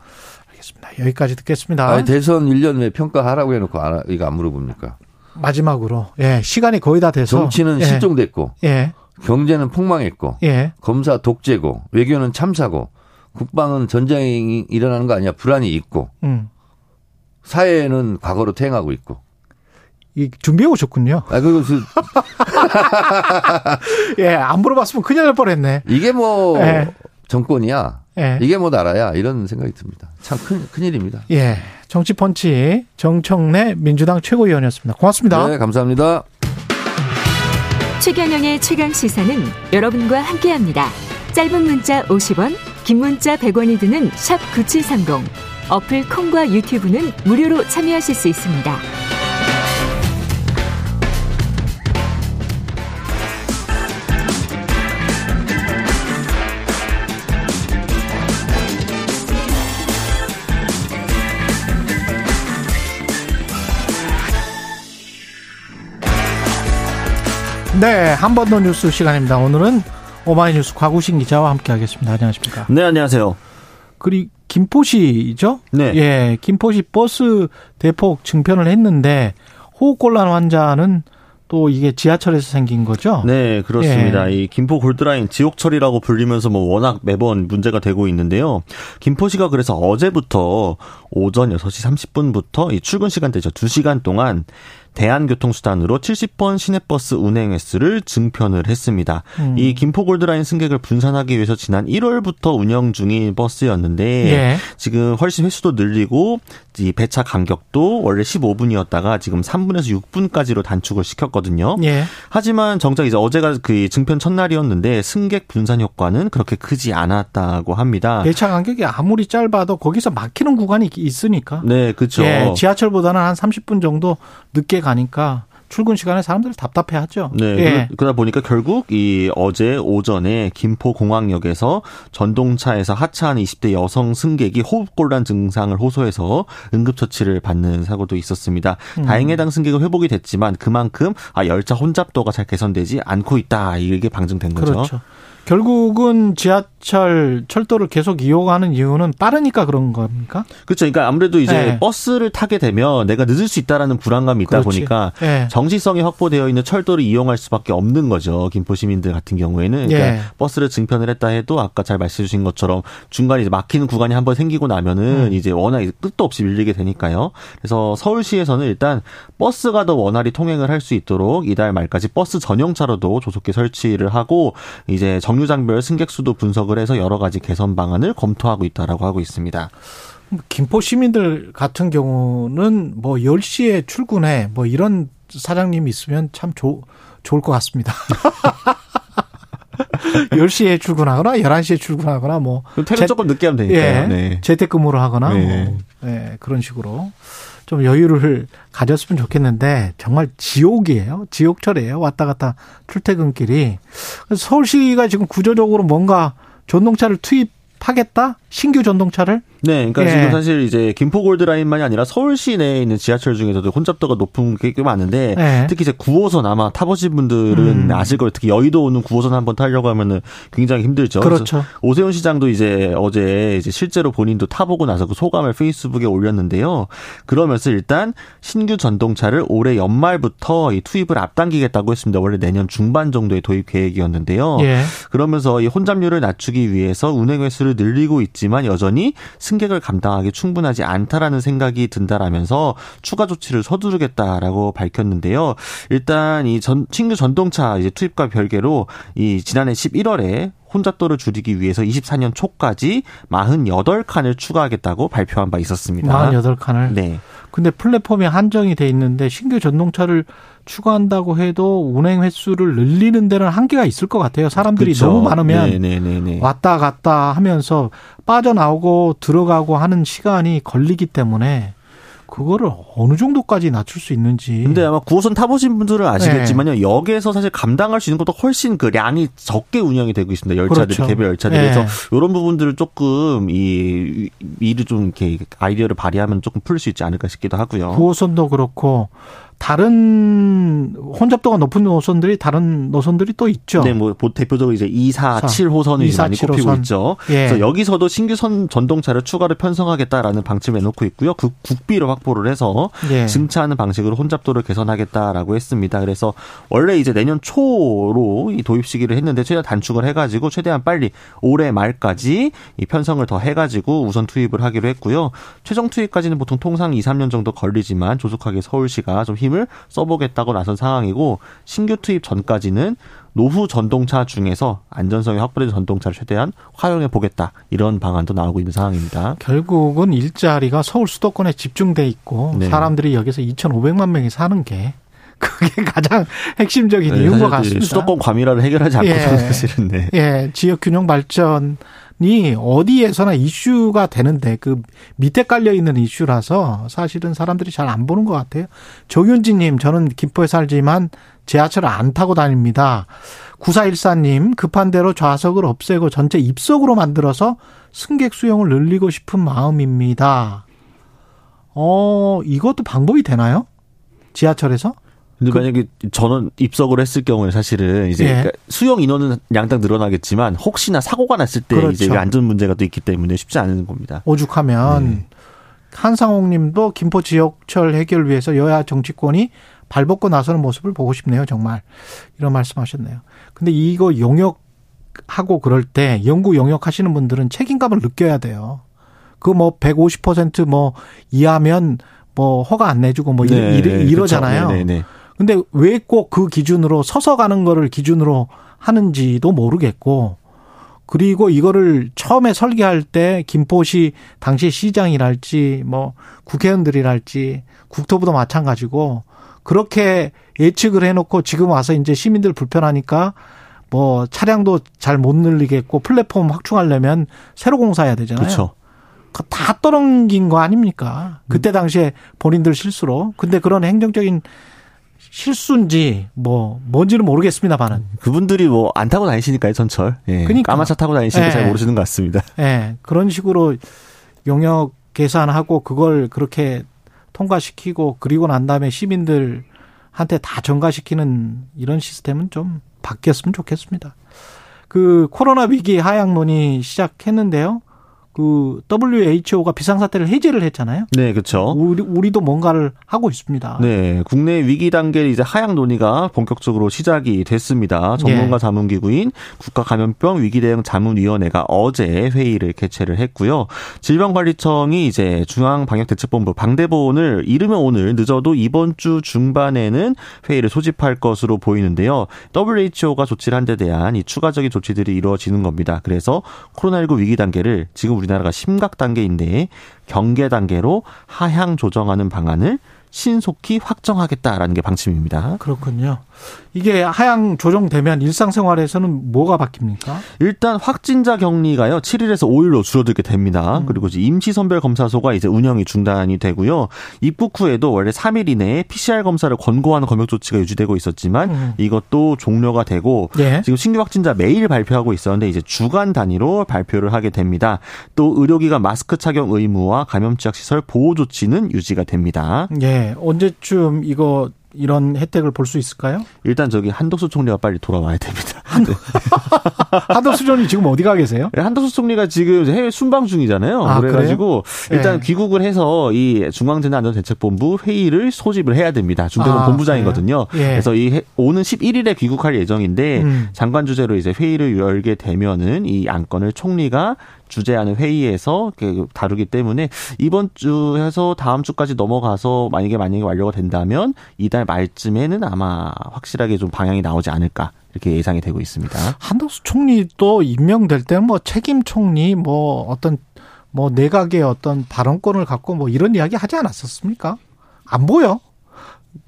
알겠습니다. 여기까지 듣겠습니다. 아니, 대선 1년 왜 평가하라고 해놓고 안, 하- 이거 안 물어봅니까? 마지막으로 예 시간이 거의 다 돼서 정치는 예. 실종됐고, 예, 경제는 폭망했고, 예, 검사 독재고, 외교는 참사고, 국방은 전쟁이 일어나는 거 아니야? 불안이 있고, 음, 사회는 과거로 퇴행하고 있고. 이 준비해 오셨군요. 아, 그리고 그, [laughs] 예, 안 물어봤으면 큰일 날 뻔했네. 이게 뭐 예. 정권이야. 예, 이게 뭐 나라야. 이런 생각이 듭니다. 참 큰, 큰일입니다. 예, 정치펀치 정청래 민주당 최고위원이었습니다. 고맙습니다. 네, 감사합니다. 최경영의 최강 시사는 여러분과 함께합니다. 짧은 문자 50원, 긴 문자 100원이 드는 샵 9730. 어플 콩과 유튜브는 무료로 참여하실 수 있습니다. 네, 한 번 더 뉴스 시간입니다. 오늘은 오마이뉴스 과구신 기자와 함께하겠습니다. 안녕하십니까? 네, 안녕하세요. 그리고 김포시죠? 네. 예, 김포시 버스 대폭 증편을 했는데 호흡곤란 환자는 또 이게 지하철에서 생긴 거죠? 네, 그렇습니다. 예. 이 김포 골드라인 지옥철이라고 불리면서 뭐 워낙 매번 문제가 되고 있는데요. 김포시가 그래서 어제부터 오전 6시 30분부터 이 출근 시간대죠. 2시간 동안 대한교통수단으로 70번 시내버스 운행 횟수를 증편을 했습니다. 음. 이 김포 골드라인 승객을 분산하기 위해서 지난 1월부터 운영 중인 버스였는데 예. 지금 훨씬 횟수도 늘리고 이 배차 간격도 원래 15분이었다가 지금 3분에서 6분까지로 단축을 시켰거든요. 예. 하지만 정작 이제 어제가 그 증편 첫날이었는데 승객 분산 효과는 그렇게 크지 않았다고 합니다. 배차 간격이 아무리 짧아도 거기서 막히는 구간이 있으니까. 네, 그렇죠. 예, 지하철보다는 한 30분 정도 늦게 가니까 출근 시간에 사람들 답답해하죠. 네. 예. 그러다 보니까 결국 이 어제 오전에 김포 공항역에서 전동차에서 하차하는 20대 여성 승객이 호흡곤란 증상을 호소해서 응급처치를 받는 사고도 있었습니다. 음. 다행히 해당 승객은 회복이 됐지만 그만큼 아 열차 혼잡도가 잘 개선되지 않고 있다 이게 방증된 거죠. 그렇죠. 결국은 지하철 철도를 계속 이용하는 이유는 빠르니까 그런 겁니까? 그렇죠. 그러니까 아무래도 이제 네. 버스를 타게 되면 내가 늦을 수 있다라는 불안감이 있다 그렇지. 보니까 예. 정시성이 확보되어 있는 철도를 이용할 수밖에 없는 거죠. 김포 시민들 같은 경우에는 그러니까 예. 버스를 증편을 했다 해도 아까 잘 말씀해 주신 것처럼 중간에 이제 막히는 구간이 한번 생기고 나면은 음. 이제 워낙 끝도 없이 밀리게 되니까요. 그래서 서울시에서는 일단 버스가 더 원활히 통행을 할 수 있도록 이달 말까지 버스 전용차로도 조속히 설치를 하고 이제 정 류장별 승객 수도 분석을 해서 여러 가지 개선 방안을 검토하고 있다라고 하고 있습니다. 김포 시민들 같은 경우는 뭐 10시에 출근해 뭐 이런 사장님 있으면 참 좋, 좋을 것 같습니다. [laughs] 10시에 출근하거나 11시에 출근하거나 뭐 그럼 퇴근 재- 조금 늦게 하면 되니까요. 예, 네. 재택근무를 하거나 네. 뭐 예, 그런 식으로 좀 여유를 가졌으면 좋겠는데 정말 지옥이에요. 지옥철이에요. 왔다 갔다 출퇴근길이. 서울시가 지금 구조적으로 뭔가 전동차를 투입하겠다? 신규 전동차를? 네, 그러니까 예. 지금 사실 이제 김포 골드라인만이 아니라 서울시 내에 있는 지하철 중에서도 혼잡도가 높은 게꽤 많은데 네. 특히 이제 9호선 아마 타보신 분들은 음. 아실 거예요. 특히 여의도 오는 9호선 한번 타려고 하면은 굉장히 힘들죠. 그렇죠. 오세훈 시장도 이제 어제 이제 실제로 본인도 타보고 나서 그 소감을 페이스북에 올렸는데요. 그러면서 일단 신규 전동차를 올해 연말부터 이 투입을 앞당기겠다고 했습니다. 원래 내년 중반 정도의 도입 계획이었는데요. 예. 그러면서 이 혼잡률을 낮추기 위해서 운행 횟수를 늘리고 있지만 여전히 승객을 감당하기 충분하지 않다라는 생각이 든다라면서 추가 조치를 서두르겠다라고 밝혔는데요. 일단 이 전, 신규 전동차 이제 투입과 별개로 이 지난해 11월에 혼잡도를 줄이기 위해서 24년 초까지 48칸을 추가하겠다고 발표한 바 있었습니다. 48칸을. 네. 근데 플랫폼이 한정이 돼 있는데 신규 전동차를 추가한다고 해도 운행 횟수를 늘리는 데는 한계가 있을 것 같아요. 사람들이 그쵸. 너무 많으면 네네네네. 왔다 갔다 하면서 빠져나오고 들어가고 하는 시간이 걸리기 때문에 그거를 어느 정도까지 낮출 수 있는지. 근데 아마 9호선 타보신 분들은 아시겠지만요. 역에서 사실 감당할 수 있는 것도 훨씬 그 량이 적게 운영이 되고 있습니다. 열차들이 그렇죠. 개별 열차들이. 예. 그래서 이런 부분들을 조금 이 미리 좀 이렇게 아이디어를 발휘하면 조금 풀 수 있지 않을까 싶기도 하고요. 9호선도 그렇고 다른 혼잡도가 높은 노선들이 다른 노선들이 또 있죠. 네, 뭐 보- 대표적으로 이제 2, 4, 사. 7호선이 2, 4, 많이 7 꼽히고. 있죠. 예. 그래서 여기서도 신규 선 전동차를 추가로 편성하겠다라는 방침을 내놓고 있고요. 그 국비를 확보를 해서 예. 증차하는 방식으로 혼잡도를 개선하겠다라고 했습니다. 그래서 원래 이제 내년 초로 이 도입 시기를 했는데 최대한 단축을 해가지고 최대한 빨리 올해 말까지 이 편성을 더 해가지고 우선 투입을 하기로 했고요. 최종 투입까지는 보통 통상 2, 3년 정도 걸리지만 조속하게 서울시가 좀 힘을 써보겠다고 나선 상황이고 신규 투입 전까지는 노후 전동차 중에서 안전성이 확보된 전동차를 최대한 활용해 보겠다 이런 방안도 나오고 있는 상황입니다. 결국은 일자리가 서울 수도권에 집중돼 있고 네. 사람들이 여기서 2,500만 명이 사는 게 [laughs] 그게 가장 핵심적인 네, 이유인 것 같습니다. 수도권 과밀화를 해결하지 않고 예. 서 사실은 네. 예, 지역 균형 발전 이 어디에서나 이슈가 되는데 그 밑에 깔려 있는 이슈라서 사실은 사람들이 잘 안 보는 것 같아요. 조윤지님, 저는 김포에 살지만 지하철을 안 타고 다닙니다. 9414님, 급한 대로 좌석을 없애고 전체 입석으로 만들어서 승객 수용을 늘리고 싶은 마음입니다. 어, 이것도 방법이 되나요? 지하철에서? 근데 만약에 저는 입석을 했을 경우에 사실은 이제 예. 그러니까 수용 인원은 양당 늘어나겠지만 혹시나 사고가 났을 때 그렇죠. 이제 안전 문제가 또 있기 때문에 쉽지 않은 겁니다. 오죽하면 네. 한상홍 님도 김포 지역철 해결을 위해서 여야 정치권이 발벗고 나서는 모습을 보고 싶네요, 정말. 이런 말씀 하셨네요. 근데 이거 용역 하고 그럴 때 연구 용역 하시는 분들은 책임감을 느껴야 돼요. 그 뭐 150%뭐 이하면 뭐 허가 안 내주고 뭐 네, 이러, 네, 이러잖아요. 그렇죠. 네, 네, 네. 근데 왜 꼭 그 기준으로 서서 가는 거를 기준으로 하는지도 모르겠고 그리고 이거를 처음에 설계할 때 김포시 당시 시장이랄지 뭐 국회의원들이랄지 국토부도 마찬가지고 그렇게 예측을 해놓고 지금 와서 이제 시민들 불편하니까 뭐 차량도 잘 못 늘리겠고 플랫폼 확충하려면 새로 공사해야 되잖아요. 그렇죠. 그다 떠넘긴 거 아닙니까? 그때 당시에 본인들 실수로. 근데 그런 행정적인 실수인지 뭐 뭔지는 모르겠습니다만은 그분들이 뭐 안 타고 다니시니까요, 전철. 예. 그러니까. 까만 차 타고 다니시니까 예. 잘 모르시는 것 같습니다. 예, 그런 식으로 용역 계산하고 그걸 그렇게 통과시키고 그리고 난 다음에 시민들한테 다 전가시키는 이런 시스템은 좀 바뀌었으면 좋겠습니다. 그 코로나 위기 하향 논의 시작했는데요. 그 WHO가 비상사태를 해제를 했잖아요. 네, 그렇죠. 우리 우리도 뭔가를 하고 있습니다. 네, 국내 위기 단계 이제 하향 논의가 본격적으로 시작이 됐습니다. 전문가 예. 자문기구인 국가감염병 위기대응 자문위원회가 어제 회의를 개최를 했고요. 질병관리청이 이제 중앙방역대책본부 방대본을 이르면 오늘 늦어도 이번 주 중반에는 회의를 소집할 것으로 보이는데요. WHO가 조치를 한 데 대한 이 추가적인 조치들이 이루어지는 겁니다. 그래서 코로나19 위기 단계를 지금 우리 나라가 심각 단계인데 경계 단계로 하향 조정하는 방안을 신속히 확정하겠다라는 게 방침입니다. 그렇군요. 이게 하향 조정되면 일상생활에서는 뭐가 바뀝니까? 일단 확진자 격리가요 7일에서 5일로 줄어들게 됩니다. 음. 그리고 이제 임시 선별 검사소가 이제 운영이 중단이 되고요. 입국 후에도 원래 3일 이내에 PCR 검사를 권고하는 검역 조치가 유지되고 있었지만 음. 이것도 종료가 되고 예. 지금 신규 확진자 매일 발표하고 있었는데 이제 주간 단위로 발표를 하게 됩니다. 또 의료기관 마스크 착용 의무와 감염지역 시설 보호 조치는 유지가 됩니다. 예. 언제쯤 이거 이런 혜택을 볼 수 있을까요? 일단 저기 한덕수 총리가 빨리 돌아와야 됩니다. [laughs] 한덕수 전이 지금 어디 가 계세요? 네, 한덕수 총리가 지금 해외 순방 중이잖아요. 아, 그래가지고 그래요? 일단 예. 귀국을 해서 이 중앙재난안전대책본부 회의를 소집을 해야 됩니다. 중대본 아, 본부장이거든요. 예. 그래서 이 해- 오는 11일에 귀국할 예정인데 음. 장관 주재로 이제 회의를 열게 되면은 이 안건을 총리가 주재하는 회의에서 이렇게 다루기 때문에 이번 주에서 다음 주까지 넘어가서 만약에 만약에 완료가 된다면 이달 말쯤에는 아마 확실하게 좀 방향이 나오지 않을까 이렇게 예상이 되고 있습니다. 한덕수 총리도 임명될 때는 뭐 책임 총리 뭐 어떤 뭐 내각의 어떤 발언권을 갖고 뭐 이런 이야기 하지 않았었습니까? 안 보여.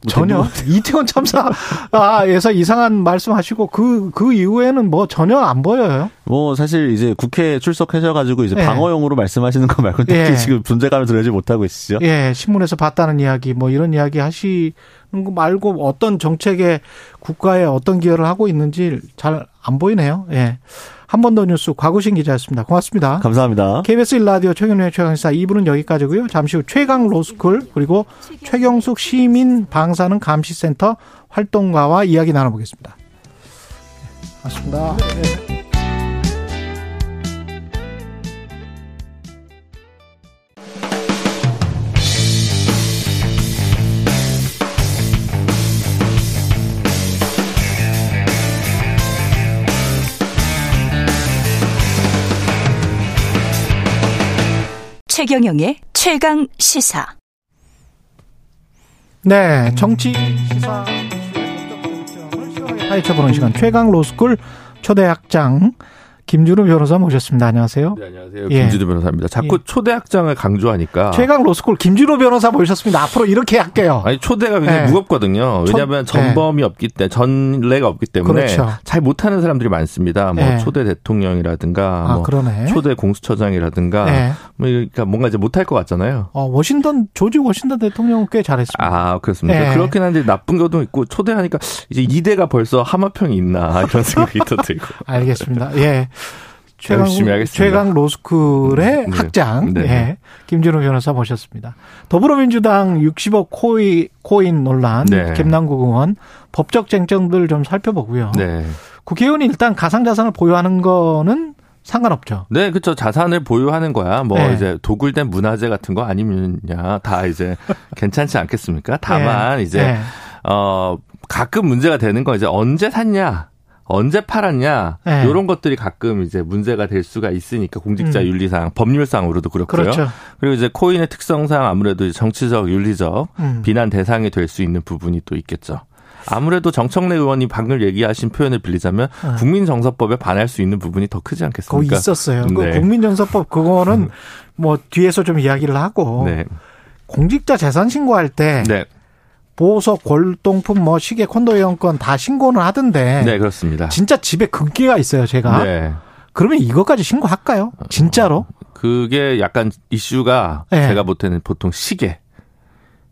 전혀 [laughs] 이태원 참사에서 이상한 말씀하시고 그그 이후에는 뭐 전혀 안 보여요. 뭐 사실 이제 국회 출석하셔가지고 이제 예. 방어용으로 말씀하시는 거 말고 는 특히 예. 지금 존재감을 드러내지 못하고 있으시죠. 예, 신문에서 봤다는 이야기 뭐 이런 이야기 하시는 거 말고 어떤 정책에 국가에 어떤 기여를 하고 있는지 잘 안 보이네요. 예. 한 번 더 뉴스 과구신 기자였습니다. 고맙습니다. 감사합니다. KBS 일라디오 최경련의 최강시사 2부는 여기까지고요. 잠시 후 최강 로스쿨 그리고 최경숙 시민 방사능 감시센터 활동가와 이야기 나눠보겠습니다. 네, 맞습니다. 네. 최경영의 최강 시사. 네, 정치 시사 파헤쳐보는 시간 최강 로스쿨 초대학장 김준우 변호사 모셨습니다. 안녕하세요. 네, 안녕하세요. 예. 김준우 변호사입니다. 자꾸 예. 초대학장을 강조하니까. 최강 로스쿨 김준우 변호사 모셨습니다. 앞으로 이렇게 할게요. 아니 초대가 굉장히 네. 무겁거든요. 왜냐하면 첫- 전범이 없기 때문에 전례가 없기 때문에 그렇죠. 잘 못하는 사람들이 많습니다. 뭐 네. 초대 대통령이라든가 아, 뭐 그러네. 초대 공수처장이라든가 네. 뭐 그러니까 뭔가 이제 못할 것 같잖아요. 어, 워싱턴 조지 워싱턴 대통령은 꽤 잘했습니다. 아 그렇습니까? 네. 그렇긴 한데 나쁜 것도 있고 초대하니까 이제 이대가 벌써 하마평이 있나 그런 [laughs] 생각이 또 들고. 알겠습니다. 예. 최강. 최강 로스쿨의 네. 학장, 네. 예. 김준호 변호사 모셨습니다. 더불어민주당 60억 코인, 코인 논란, 네. 김남국 의원, 법적 쟁점들 좀 살펴보고요. 네. 국회의원이 일단 가상자산을 보유하는 거는 상관없죠. 네, 그렇죠. 자산을 보유하는 거야. 뭐 네. 이제 도굴된 문화재 같은 거 아니면야 다 이제 [laughs] 괜찮지 않겠습니까? 다만 예. 이제 예. 어 가끔 문제가 되는 건 이제 언제 샀냐? 언제 팔았냐 네. 이런 것들이 가끔 이제 문제가 될 수가 있으니까 공직자 음. 윤리상 법률상으로도 그렇고요. 그렇죠. 그리고 이제 코인의 특성상 아무래도 정치적 윤리적 음. 비난 대상이 될 수 있는 부분이 또 있겠죠. 아무래도 정청래 의원이 방금 얘기하신 표현을 빌리자면 어. 국민정서법에 반할 수 있는 부분이 더 크지 않겠습니까? 있었어요. 그 네. 국민정서법 그거는 [laughs] 뭐 뒤에서 좀 이야기를 하고 네. 공직자 재산 신고할 때 네. 보석, 골동품, 뭐 시계, 콘도 이용권 다 신고는 하던데 네, 그렇습니다. 진짜 집에 금괴가 있어요, 제가. 네. 그러면 이것까지 신고할까요? 진짜로? 그게 약간 이슈가 네. 제가 볼 때는 보통 시계.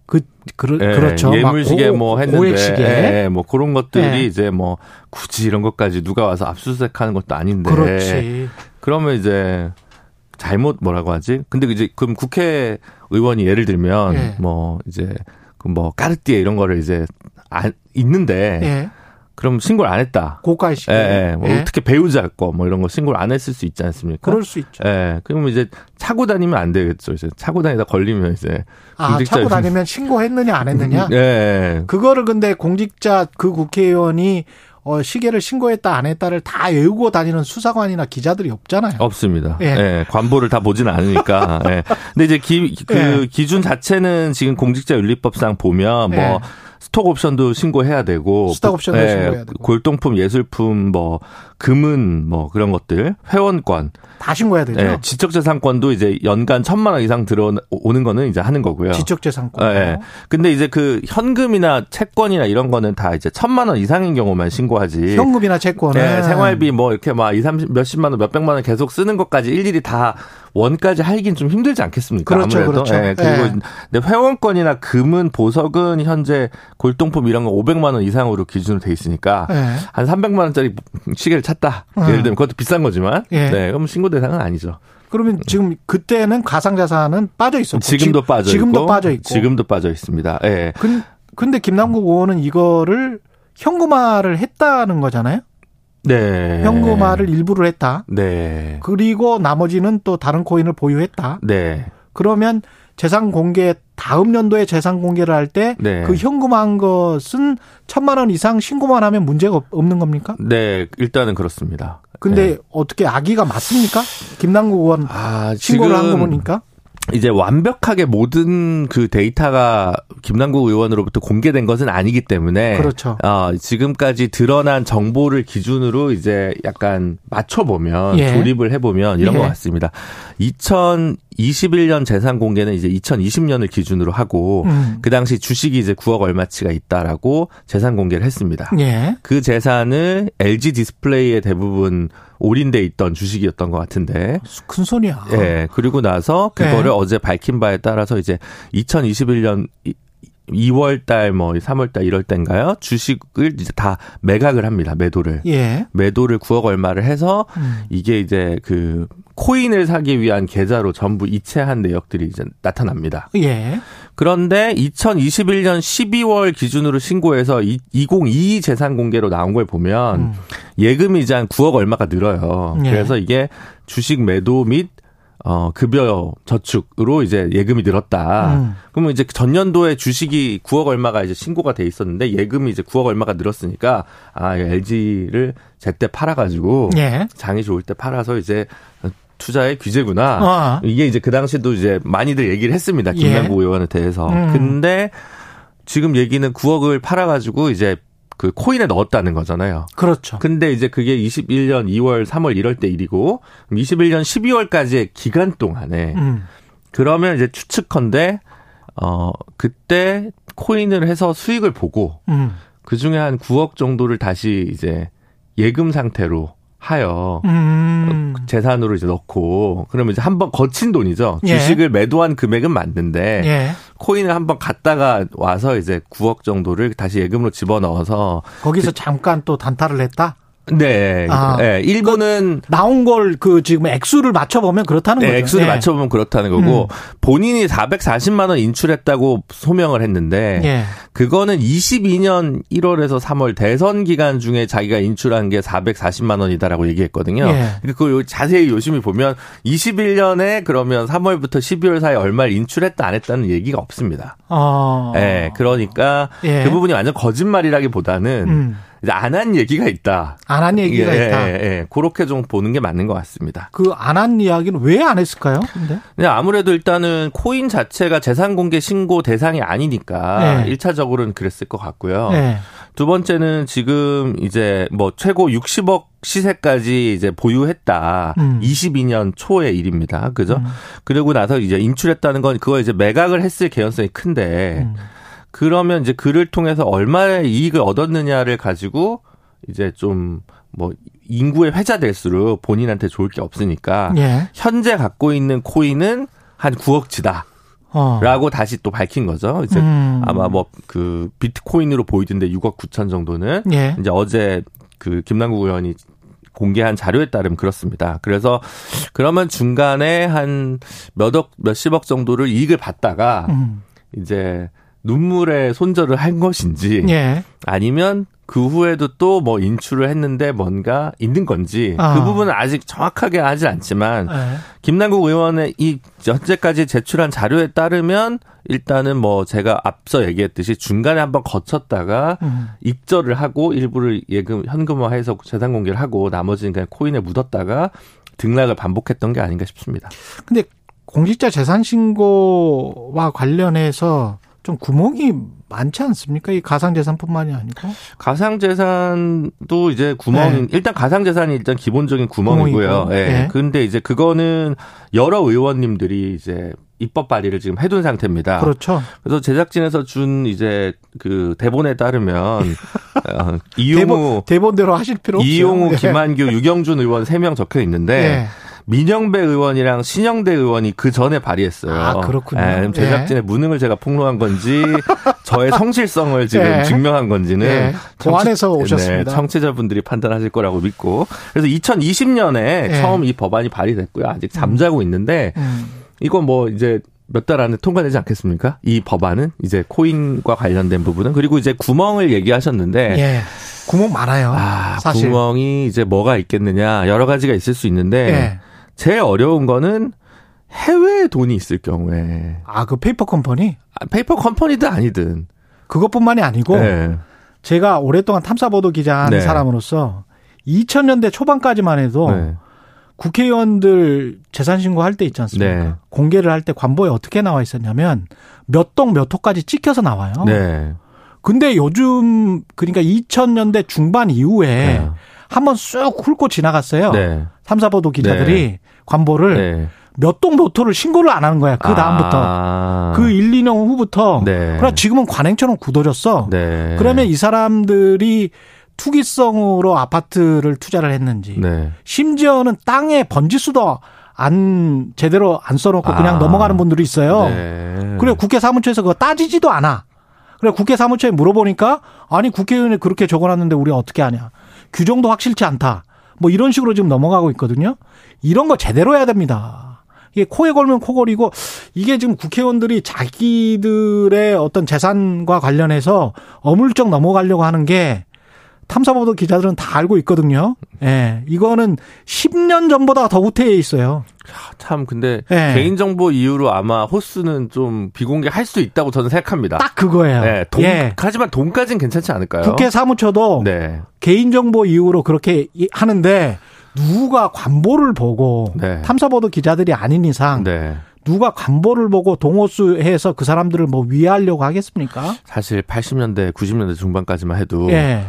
그 그러, 예, 그렇죠. 막 예물시계 고- 뭐 했는데 고액시계. 예, 예, 뭐 그런 것들이 예. 이제 뭐 굳이 이런 것까지 누가 와서 압수수색하는 것도 아닌데 그렇지. 그러면 이제 잘못 뭐라고 하지? 근데 이제 그럼 국회 의원이 예를 들면 예. 뭐 이제 그 뭐 까르띠에 이런 거를 이제 안 있는데 예. 그럼 신고를 안 했다. 고가의 시계. 예, 예. 뭐 예. 어떻게 배우자 거 뭐 이런 거 신고를 안 했을 수 있지 않습니까? 그럴 수 있죠. 예. 그러면 이제 차고 다니면 안 되겠죠. 이제 차고 다니다 걸리면 이제 아, 공직자 차고 다니면 신고했느냐 안 했느냐? 예, 예. 그거를 근데 공직자 그 국회의원이 어, 시계를 신고했다 안 했다를 다 외우고 다니는 수사관이나 기자들이 없잖아요. 없습니다. 예. 예. 관보를 다 보지는 않으니까. 예. 근데 이제 기, 그 예. 기준 자체는 지금 공직자윤리법상 보면 뭐 예. 스톡 옵션도 신고해야 되고 스톡 옵션도 신고해야 되고. 골동품, 예술품, 뭐 금은 뭐 그런 것들, 회원권, 다 신고해야 되죠. 예, 지적재산권도 이제 연간 천만 원 이상 들어오는 거는 이제 하는 거고요. 지적재산권. 예, 예. 근데 이제 그 현금이나 채권이나 이런 거는 다 이제 천만 원 이상인 경우만 신고하지. 현금이나 채권은 네, 생활비 뭐 이렇게 막 2, 30, 몇십만 원, 몇백만 원 계속 쓰는 것까지 일일이 다 원까지 하긴 좀 힘들지 않겠습니까? 그렇죠, 아무래도. 그렇죠. 예, 그리고 예. 회원권이나 금은 보석은 현재 골동품 이런 거 500만 원 이상으로 기준으로 돼 있으니까 예. 한 300만 원짜리 시계를 찼다. 음. 예를 들면 그것도 비싼 거지만 예. 네, 그럼 신고 대상은 아니죠. 그러면 지금 그때는 가상자산은 빠져 있었고 지금도 지- 빠져 지금도 있고 빠져 있고. 지금도 빠져 있습니다. 예. 근, 근데 김남국 의원은 이거를 현금화를 했다는 거잖아요. 네. 현금화를 일부를 했다. 네. 그리고 나머지는 또 다른 코인을 보유했다. 네. 그러면 재산 공개 다음 연도에 재산 공개를 할 때그 네. 현금화한 것은 천만 원 이상 신고만 하면 문제가 없- 없는 겁니까? 네, 일단은 그렇습니다. 근데 네. 어떻게 악의가 맞습니까? 김남국 의원 아, 신고를 한 거 보니까 이제 완벽하게 모든 그 데이터가 김남국 의원으로부터 공개된 것은 아니기 때문에 그렇죠. 어, 지금까지 드러난 정보를 기준으로 이제 약간 맞춰 보면 예. 조립을 해 보면 이런 예. 것 같습니다. 2021년 재산 공개는 이제 2020년을 기준으로 하고 음. 그 당시 주식이 이제 9억 얼마치가 있다라고 재산 공개를 했습니다. 예. 그 재산을 LG 디스플레이에 대부분 올인돼 있던 주식이었던 것 같은데 큰 손이야. 예, 그리고 나서 그거를 네. 어제 밝힌 바에 따라서 이제 2021년 2월 달, 뭐 3월 달, 1월 달인가요? 주식을 이제 다 매각을 합니다. 매도를. 예. 매도를 9억 얼마를 해서 음. 이게 이제 그 코인을 사기 위한 계좌로 전부 이체한 내역들이 이제 나타납니다. 예. 그런데 2021년 12월 기준으로 신고해서 2022 재산 공개로 나온 걸 보면 음. 예금이 이제 한 9억 얼마가 늘어요. 예. 그래서 이게 주식 매도 및 어, 급여 저축으로 이제 예금이 늘었다. 음. 그러면 이제 전년도에 주식이 9억 얼마가 이제 신고가 돼 있었는데 예금이 이제 9억 얼마가 늘었으니까 아, LG를 제때 팔아가지고 예. 장이 좋을 때 팔아서 이제 투자의 규제구나. 아. 이게 이제 그 당시도 이제 많이들 얘기를 했습니다. 예. 김남국 의원에 대해서. 음. 근데 지금 얘기는 9억을 팔아가지고 이제 그 코인에 넣었다는 거잖아요. 그렇죠. 근데 이제 그게 21년 2월, 3월 이럴 때 일이고 21년 12월까지의 기간 동안에 음. 그러면 이제 추측컨대 어 그때 코인을 해서 수익을 보고 음. 그 중에 한 9억 정도를 다시 이제 예금 상태로 하여 음. 재산으로 이제 넣고 그러면 이제 한번 거친 돈이죠. 예. 주식을 매도한 금액은 맞는데 예. 코인을 한번 갔다가 와서 이제 9억 정도를 다시 예금으로 집어 넣어서 거기서 잠깐 또 단타를 했다. 네, 아. 네 일본은 나온 걸 그 지금 액수를 맞춰 보면 그렇다는 네, 거죠. 액수를 예. 맞춰 보면 그렇다는 거고 본인이 440만 원 인출했다고 소명을 했는데 예. 그거는 22년 1월에서 3월 대선 기간 중에 자기가 인출한 게 440만 원이다라고 얘기했거든요. 예. 그그 자세히 요심히 보면 21년에 그러면 3월부터 12월 사이 얼마를 인출했다 안 했다는 얘기가 없습니다. 어. 예, 그러니까 예. 그 부분이 완전 거짓말이라기보다는 음. 안 한 얘기가 있다. 안 한 얘기가 예, 있다. 예, 예. 그렇게 좀 보는 게 맞는 것 같습니다. 그 안 한 이야기는 왜 안 했을까요? 근데 아무래도 일단은 코인 자체가 재산 공개 신고 대상이 아니니까 네. 일 1차적으로는 그랬을 것 같고요. 예. 두 번째는 지금 이제 뭐 최고 60억 시세까지 이제 보유했다. 음. 22년 초의 일입니다. 그죠? 음. 그러고 나서 이제 인출했다는 건 그걸 이제 매각을 했을 개연성이 큰데 음. 그러면 이제 그를 통해서 얼마의 이익을 얻었느냐를 가지고 이제 좀 뭐 인구의 회자 될수록 본인한테 좋을 게 없으니까 예. 현재 갖고 있는 코인은 한 9억치다. 라고 다시 또 밝힌 거죠. 이제 음. 아마 뭐 그 비트코인으로 보이던데 6억 9천 정도는 예. 이제 어제 그 김남국 의원이 공개한 자료에 따르면 그렇습니다. 그래서 그러면 중간에 한 몇억 몇십억 정도를 이익을 받다가 음. 이제 눈물의 손절을 한 것인지 예. 아니면 그 후에도 또 뭐 인출을 했는데 뭔가 있는 건지 아. 그 부분은 아직 정확하게 하지 않지만 예. 김남국 의원의 이 현재까지 제출한 자료에 따르면 일단은 뭐 제가 앞서 얘기했듯이 중간에 한번 거쳤다가 음. 입절을 하고 일부를 예금 현금화해서 재산 공개를 하고 나머지는 그냥 코인에 묻었다가 등락을 반복했던 게 아닌가 싶습니다. 근데 공직자 재산 신고와 관련해서 좀 구멍이 많지 않습니까? 이 가상 재산뿐만이 아니고. 가상재산도 이제 구멍, 네. 일단 가상재산이 일단 기본적인 구멍이고요. 구멍이고, 예. 네. 근데 이제 그거는 여러 의원님들이 이제 입법 발의를 지금 해둔 상태입니다. 그렇죠. 그래서 제작진에서 준 이제 그 대본에 따르면 [laughs] 어, 이용우 대본, 대본 대로 하실 필요 없어요. 이용우, 예. 김한규, 유경준 의원 3명 적혀 있는데 예. 민영배 의원이랑 신영대 의원이 그 전에 발의했어요. 아, 그렇군요. 예, 제작진의 무능을 제가 폭로한 건지 [laughs] 저의 성실성을 지금 예. 증명한 건지는 예. 보완해서 오셨습니다. 네, 청취자분들이 판단하실 거라고 믿고 그래서 2020년에 예. 처음 이 법안이 발의됐고요. 아직 잠자고 있는데 음. 이건 뭐 이제 몇달 안에 통과되지 않겠습니까? 이 법안은 이제 코인과 관련된 부분은 그리고 이제 구멍을 얘기하셨는데 예. 구멍 많아요. 아, 사실. 구멍이 이제 뭐가 있겠느냐 여러 가지가 있을 수 있는데 예. 제일 어려운 거는 해외에 돈이 있을 경우에 아, 그 페이퍼 컴퍼니? 아, 페이퍼 컴퍼니든 아니든 그것뿐만이 아니고 네. 제가 오랫동안 탐사보도 기자 한 네. 사람으로서 2000년대 초반까지만 해도 네. 국회의원들 재산 신고할 때 있지 않습니까? 네. 공개를 할 때 관보에 어떻게 나와 있었냐면 몇 동 몇 호까지 찍혀서 나와요. 네. 근데 요즘 그러니까 2000년대 중반 이후에 네. 한번 쑥 훑고 지나갔어요. 네. 탐사보도 기자들이 네. 관보를 네. 몇동몇 호를 신고를 안 하는 거야. 그 다음부터. 아. 그 1, 2년 후부터. 네. 그러나 지금은 관행처럼 굳어졌어. 네. 그러면 이 사람들이 투기성으로 아파트를 투자를 했는지 네. 심지어는 땅에 번지수도 안 제대로 안 써놓고 그냥 아. 넘어가는 분들이 있어요. 네. 그래 국회 사무처에서 그거 따지지도 않아. 그래 국회 사무처에 물어보니까 아니 국회의원이 그렇게 적어놨는데 우리 어떻게 하냐. 규정도 확실치 않다. 뭐 이런 식으로 지금 넘어가고 있거든요. 이런 거 제대로 해야 됩니다. 이게 코에 걸면 코걸이고 이게 지금 국회의원들이 자기들의 어떤 재산과 관련해서 어물쩍 넘어가려고 하는 게 탐사보도 기자들은 다 알고 있거든요. 예. 이거는 10년 전보다 더 후퇴해 있어요. 참 근데 네. 개인정보 이유로 아마 호수는 좀 비공개할 수 있다고 저는 생각합니다. 딱 그거예요. 네, 돈, 예. 하지만 돈까지는 괜찮지 않을까요? 국회 사무처도 네. 개인정보 이유로 그렇게 이- 하는데 누가 관보를 보고 네. 탐사보도 기자들이 아닌 이상 네. 누가 관보를 보고 동호수해서 그 사람들을 뭐 위하려고 하겠습니까? 사실 80년대, 90년대 중반까지만 해도 예.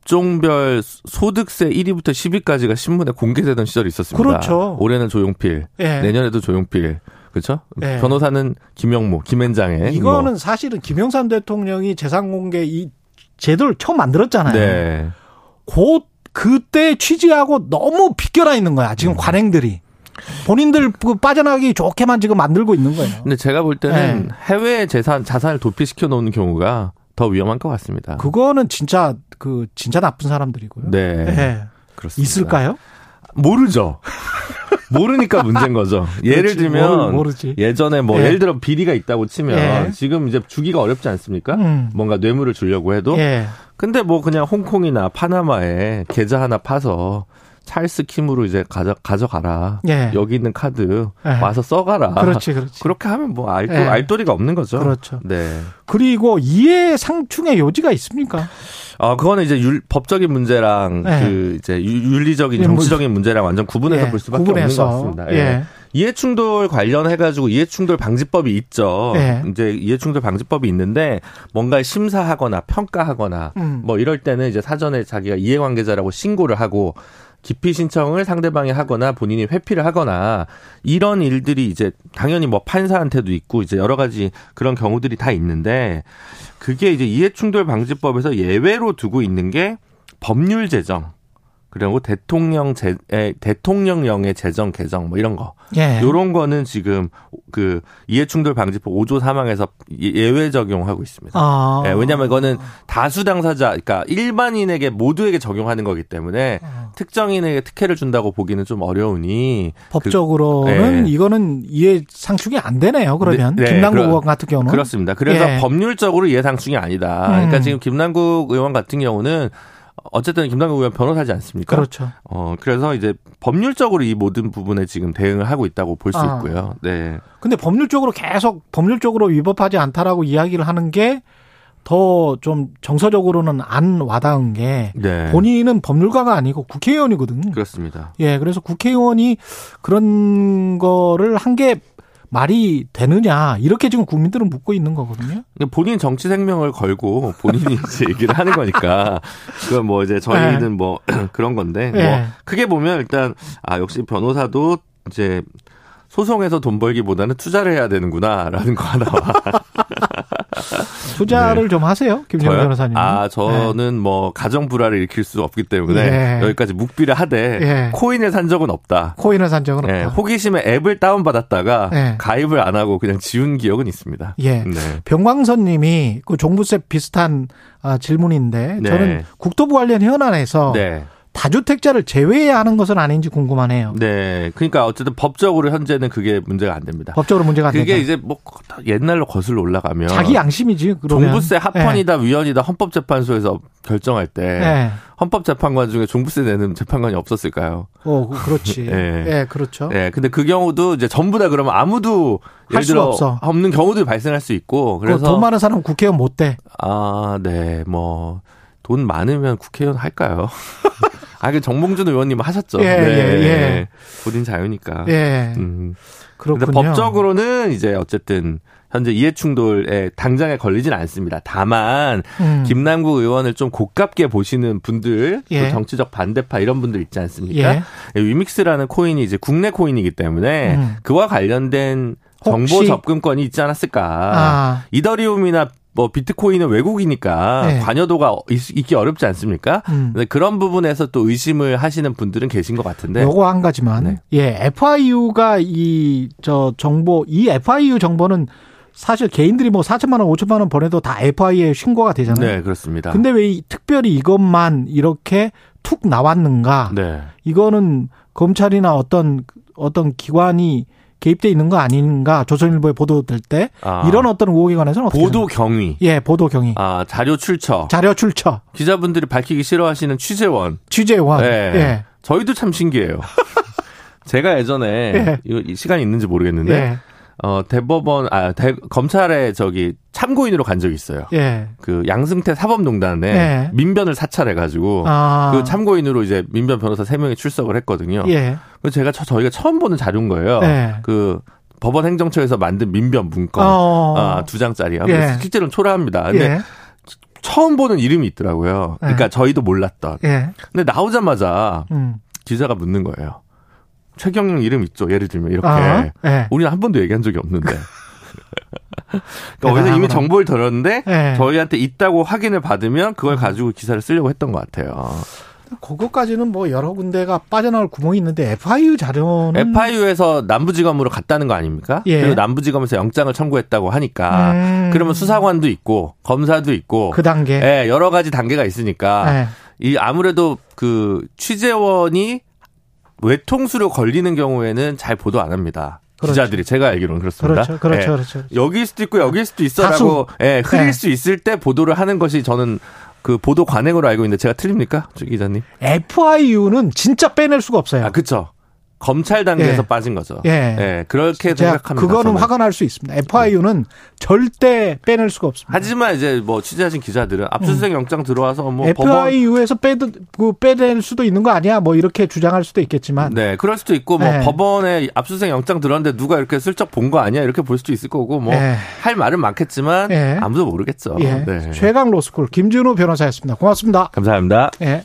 업종별 소득세 1위부터 10위까지가 신문에 공개되던 시절이 있었습니다. 그렇죠. 올해는 조용필, 예. 내년에도 조용필. 그렇죠? 예. 변호사는 김영모, 김앤장의 이거는 사실은 김영삼 대통령이 재산 공개 이 제도를 처음 만들었잖아요. 네. 곧 그때 취지하고 너무 비껴나 있는 거야. 음. 지금 관행들이. 본인들 그 빠져나가기 좋게만 지금 만들고 있는 거예요. 근데 제가 볼 때는 네. 해외 재산 자산을 도피시켜 놓는 경우가 더 위험한 것 같습니다. 그거는 진짜 그 진짜 나쁜 사람들이고요. 네. 예. 그렇습니다. 있을까요? 모르죠. [laughs] 모르니까 문제인 거죠. 예를 그렇지, 들면 모르-. 예전에 뭐 예. 예를 들어 비리가 있다고 치면 예. 지금 이제 주기가 어렵지 않습니까? 음. 뭔가 뇌물을 주려고 해도 예. 근데 뭐 그냥 홍콩이나 파나마에 계좌 하나 파서 찰스 킴으로 이제 가져 가져가라. 예. 여기 있는 카드 예. 와서 써가라. 그렇지, 그렇지. 그렇게 하면 뭐 알도 예. 알도리가 없는 거죠. 그렇죠. 네. 그리고 이해 상충의 요지가 있습니까? 아, 그거는 이제 율, 법적인 문제랑 네. 그 이제 유- 윤리적인 예, 뭐- 정치적인 문제랑 완전 구분해서 예, 볼 수밖에 구분해서. 없는 것 같습니다. 예. 이해충돌 관련해가지고 이해충돌 방지법이 있죠. 예. 이제 이해충돌 방지법이 있는데 뭔가 심사하거나 평가하거나 음. 뭐 이럴 때는 이제 사전에 자기가 이해관계자라고 신고를 하고 기피 신청을 상대방이 하거나 본인이 회피를 하거나 이런 일들이 이제 당연히 뭐 판사한테도 있고 이제 여러 가지 그런 경우들이 다 있는데 그게 이제 이해충돌 방지법에서 예외로 두고 있는 게 법률 제정 그리고 대통령 제 에, 대통령령의 재정 개정 뭐 이런 거. 예. 요런 거는 지금 그 이해충돌 방지법 5조 3항에서 예외 적용하고 있습니다. 아. 예, 왜냐하면 이거는 다수 당사자, 그러니까 일반인에게 모두에게 적용하는 거기 때문에 어. 특정인에게 특혜를 준다고 보기는 좀 어려우니 법적으로는 네. 이거는 이해 상충이 안 되네요. 그러면 네, 네, 김남국 의원 같은 경우는 그렇습니다. 그래서 예. 법률적으로 이해 상충이 아니다. 음. 그러니까 지금 김남국 의원 같은 경우는 어쨌든 김남국 의원 변호사지 않습니까? 그렇죠. 어, 그래서 이제 법률적으로 이 모든 부분에 지금 대응을 하고 있다고 볼수 아. 있고요. 네. 근데 법률적으로 계속 법률적으로 위법하지 않다라고 이야기를 하는 게 더 좀 정서적으로는 안 와닿은 게 네. 본인은 법률가가 아니고 국회의원이거든. 그렇습니다. 예, 그래서 국회의원이 그런 거를 한 게 말이 되느냐 이렇게 지금 국민들은 묻고 있는 거거든요. 본인 정치 생명을 걸고 본인이 [laughs] 이제 얘기를 하는 거니까 그건 뭐 이제 저희는 뭐 [clears throat] 그런 건데 뭐 네. 크게 보면 일단 아 역시 변호사도 이제 소송에서 돈 벌기보다는 투자를 해야 되는구나라는 거 하나 [laughs] 투자를 좀 하세요, 저요? 변호사님. 아, 저는 뭐 가정 불화를 일으킬 수 없기 때문에 예. 여기까지 묵비를 하되 예. 코인을 산 적은 없다. 코인을 산 적은 예, 없다. 호기심에 앱을 다운 받았다가 예. 가입을 안 하고 그냥 지운 기억은 있습니다. 예. 네. 병광선님이 그 종부세 비슷한 아, 질문인데 네. 저는 국토부 관련 현안에서 네. 다주택자를 제외해야 하는 것은 아닌지 궁금하네요. 네. 그러니까 어쨌든 법적으로 현재는 그게 문제가 안 됩니다. 법적으로 문제가 안 그게 된다. 이제 뭐 옛날로 거슬러 올라가면 자기 양심이지. 그러면. 종부세 합헌이다 위헌이다 헌법재판소에서 결정할 때 예. 예. 헌법재판관 중에 종부세 내는 재판관이 없었을까요? 어, 그- 그렇지. 예. [laughs] 예, 그렇죠. 네, 근데 그 경우도 이제 전부 다 그러면 아무도 할 수가 없어. 없는 경우도 발생할 수 있고 그 그래서 돈 많은 사람 국회의원 못 돼. 아, 네, 뭐 돈 많으면 국회의원 할까요? [laughs] 아, 그 정봉준 의원님 하셨죠. 예, 네, 예, 예. 본인 자유니까. 예. 음. 그렇군요. 근데 법적으로는 이제 어쨌든 현재 이해충돌에 당장에 걸리진 않습니다. 다만 음. 김남국 의원을 좀 고깝게 보시는 분들, 예. 또 정치적 반대파 이런 분들 있지 않습니까? 예. 위믹스라는 코인이 이제 국내 코인이기 때문에 음. 그와 관련된 정보 접근권이 있지 않았을까? 아. 이더리움이나 뭐 비트코인은 외국이니까 네. 관여도가 있, 있기 어렵지 않습니까? 음. 그런 부분에서 또 의심을 하시는 분들은 계신 것 같은데. 요거 한 가지만. 네. 예, FIU가 이 저 정보 이 FIU 정보는 사실 개인들이 뭐 4천만 원, 5천만 원 보내도 다 FIU에 신고가 되잖아요. 네, 그렇습니다. 근데 왜 이- 특별히 이것만 이렇게 툭 나왔는가? 네. 이거는 검찰이나 어떤 어떤 기관이 개입돼 있는 거 아닌가? 조선일보에 보도될 때 아. 이런 어떤 의혹에 관해서는 어떻게 보도? 경위. 예, 보도 경위. 아, 자료 출처. 자료 출처, 기자분들이 밝히기 싫어하시는 취재원. 취재원. 네. 예. 저희도 참 신기해요. [laughs] 제가 예전에 예. 이거 시간이 있는지 모르겠는데 예. 어 대법원 아 대, 검찰에 저기 참고인으로 간 적이 있어요. 예. 그 양승태 사법농단에 네. 민변을 사찰해 가지고 아. 그 참고인으로 이제 민변 변호사 3명이 출석을 했거든요. 예. 그래서 제가 처- 저희가 처음 보는 자료인 거예요. 네. 그 법원 행정처에서 만든 민변 문건 어. 아, 두 장짜리. 예. 실제로는 초라합니다. 근데 예. 처음 보는 이름이 있더라고요. 그러니까 저희도 몰랐던. 예. 근데 나오자마자 음. 기자가 묻는 거예요. 최경영 이름 있죠. 예를 들면 이렇게. 아, 예. 우리는 한 번도 얘기한 적이 없는데. [laughs] 그러니까. 이미 정보를 들었는데 예. 저희한테 있다고 확인을 받으면 그걸 가지고 기사를 쓰려고 했던 것 같아요. 그거까지는 뭐 여러 군데가 빠져나올 구멍이 있는데 FIU 자료는 FIU에서 남부지검으로 갔다는 거 아닙니까? 예. 그리고 남부지검에서 영장을 청구했다고 하니까 음. 그러면 수사관도 있고 검사도 있고 그 단계. 예, 여러 가지 단계가 있으니까 예. 이 아무래도 그 취재원이 외통수로 걸리는 경우에는 잘 보도 안 합니다. 그렇죠. 기자들이 제가 알기로는 그렇습니다. 그렇죠. 그렇죠. 예. 그렇죠. 여기일 수도 있고 여기일 수도 있어라고 예, 흐릴 네. 수 있을 때 보도를 하는 것이 저는 그 보도 관행으로 알고 있는데 제가 틀립니까? 주 기자님? FIU는 진짜 빼낼 수가 없어요. 아, 그쵸. 검찰 단계에서 예. 빠진 거죠. 예. 그렇게 제가 생각합니다. 그거는. 화가 날 수 있습니다. FIU는 절대 빼낼 수가 없습니다. 하지만 이제 뭐 취재하신 기자들은 압수수색 영장 들어와서 뭐 FIU에서 빼드 그 빼낼 수도 있는 거 아니야? 뭐 이렇게 주장할 수도 있겠지만 네, 그럴 수도 있고 뭐 네. 법원에 압수수색 영장 들었는데 누가 이렇게 슬쩍 본 거 아니야? 이렇게 볼 수도 있을 거고 뭐 네. 할 말은 많겠지만 네. 아무도 모르겠죠. 예. 네. 최강 로스쿨 김준우 변호사였습니다. 고맙습니다. 감사합니다. 예.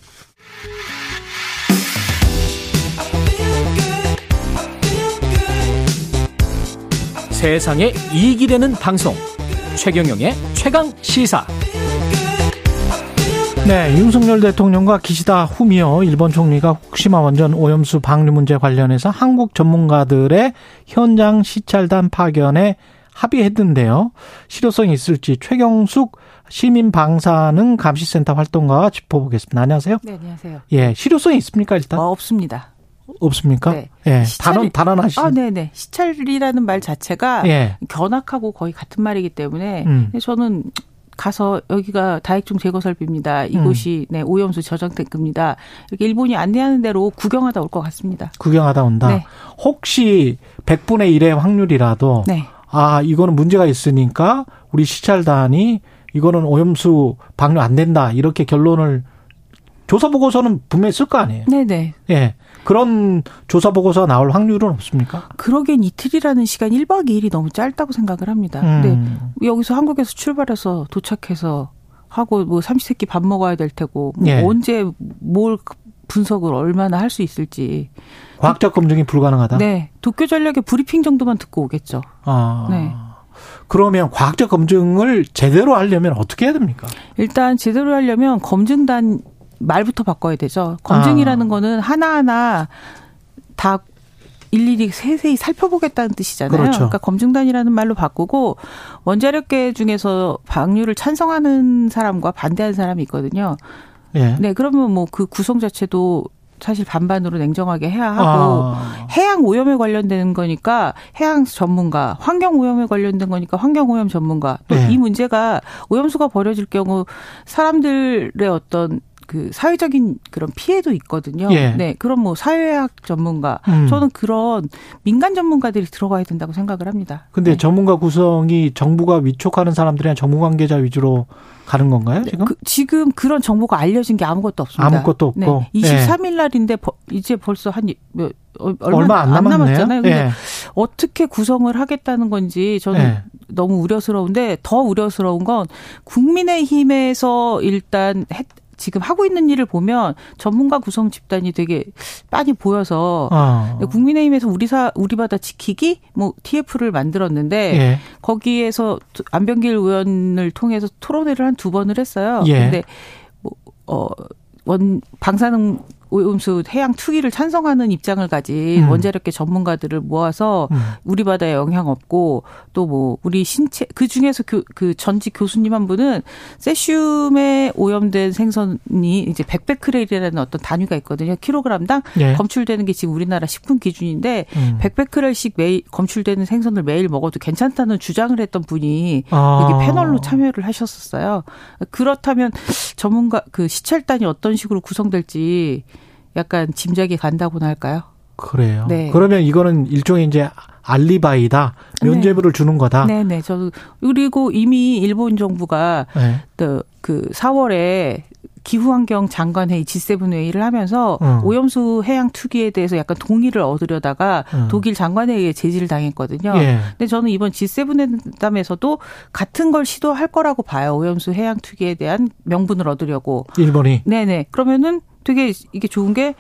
세상에 이익이 되는 방송 최경영의 최강 시사 네, 윤석열 대통령과 기시다 후미오 일본 총리가 후쿠시마 원전 오염수 방류 문제 관련해서 한국 전문가들의 현장 시찰단 파견에 합의했는데요. 실효성이 있을지 최경숙 시민 방사능 감시센터 활동가와 짚어보겠습니다. 안녕하세요. 네, 안녕하세요. 예, 실효성이 있습니까 일단? 어, 없습니다. 없습니까? 네. 예, 시찰- 단언 단언하시. 아, 네, 네. 시찰이라는 말 자체가 예. 견학하고 거의 같은 말이기 때문에 음. 저는 가서 여기가 다액중 제거 설비입니다. 이곳이 네, 오염수 저장 탱크입니다. 이렇게 일본이 안내하는 대로 구경하다 올 것 같습니다. 구경하다 온다. 네. 혹시 100분의 1의 확률이라도 네. 아, 이거는 문제가 있으니까 우리 시찰단이 이거는 오염수 방류 안 된다. 이렇게 결론을 조사 보고서는 분명히 쓸 거 아니에요. 네, 네. 예. 그런 조사 보고서 나올 확률은 없습니까? 그러기엔 이틀이라는 시간 1박 2일이 너무 짧다고 생각을 합니다. 음. 근데 여기서 한국에서 출발해서 도착해서 하고 뭐 삼시세끼 밥 먹어야 될 테고 뭐 예. 언제 뭘 분석을 얼마나 할 수 있을지. 과학적 검증이 불가능하다. 네. 도쿄 전력의 브리핑 정도만 듣고 오겠죠. 아. 네. 그러면 과학적 검증을 제대로 하려면 어떻게 해야 됩니까? 일단 제대로 하려면 검증단 말부터 바꿔야 되죠. 검증이라는 아. 거는 하나하나 다 일일이 세세히 살펴보겠다는 뜻이잖아요. 그렇죠. 러니까 검증단이라는 말로 바꾸고 원자력계 중에서 방류를 찬성하는 사람과 반대하는 사람이 있거든요. 예. 네, 그러면 뭐 그 구성 자체도 사실 반반으로 냉정하게 해야 하고 아. 해양 오염에 관련되는 거니까 해양 전문가, 환경 오염에 관련된 거니까 환경 오염 전문가. 또이 네. 문제가 오염수가 버려질 경우 사람들의 어떤 그 사회적인 그런 피해도 있거든요. 예. 네, 그럼 뭐 사회학 전문가, 음. 저는 그런 민간 전문가들이 들어가야 된다고 생각을 합니다. 근데 네. 전문가 구성이 정부가 위촉하는 사람들이나 정부 관계자 위주로 가는 건가요, 지금? 그, 지금 그런 정보가 알려진 게 아무것도 없습니다. 아무것도 없고. 네, 23일 날인데 버- 이제 벌써 한 몇, 어, 얼마, 얼마 안 남았네요. 남았잖아요. 근데 예. 어떻게 구성을 하겠다는 건지 저는 예. 너무 우려스러운데 더 우려스러운 건 국민의힘에서 일단 했- 지금 하고 있는 일을 보면 전문가 구성 집단이 되게 많이 보여서 어. 네, 국민의힘에서 우리 사 우리 바다 지키기 뭐 TF를 만들었는데 예. 거기에서 안병길 의원을 통해서 토론회를 한 두 번을 했어요. 예. 근데 뭐, 뭐어원 방사능 오염수 해양 투기를 찬성하는 입장을 가진 음. 원자력계 전문가들을 모아서 음. 우리 바다에 영향 없고 또 뭐 우리 신체 그 중에서 그, 그 전직 교수님 한 분은 세슘에 오염된 생선이 이제 백베크렐이라는 어떤 단위가 있거든요. 킬로그램당 예. 검출되는 게 지금 우리나라 식품 기준인데 음. 100베크렐씩 매일 검출되는 생선을 매일 먹어도 괜찮다는 주장을 했던 분이 아. 여기 패널로 참여를 하셨었어요. 그렇다면 전문가 그 시찰단이 어떤 식으로 구성될지 약간 짐작이 간다고나 할까요? 그래요. 네. 그러면 이거는 일종의 이제 알리바이다. 면죄부를 주는 거다. 네, 네. 저도 그리고 이미 일본 정부가 네. 또그 4월에 기후환경 장관회의 G7 회의를 하면서 음. 오염수 해양 투기에 대해서 약간 동의를 얻으려다가 음. 독일 장관회의에 제지를 당했거든요. 예. 근데 저는 이번 G7 회담에서도 같은 걸 시도할 거라고 봐요. 오염수 해양 투기에 대한 명분을 얻으려고. 일본이. 네네. 그러면은 되게 이게 좋은 게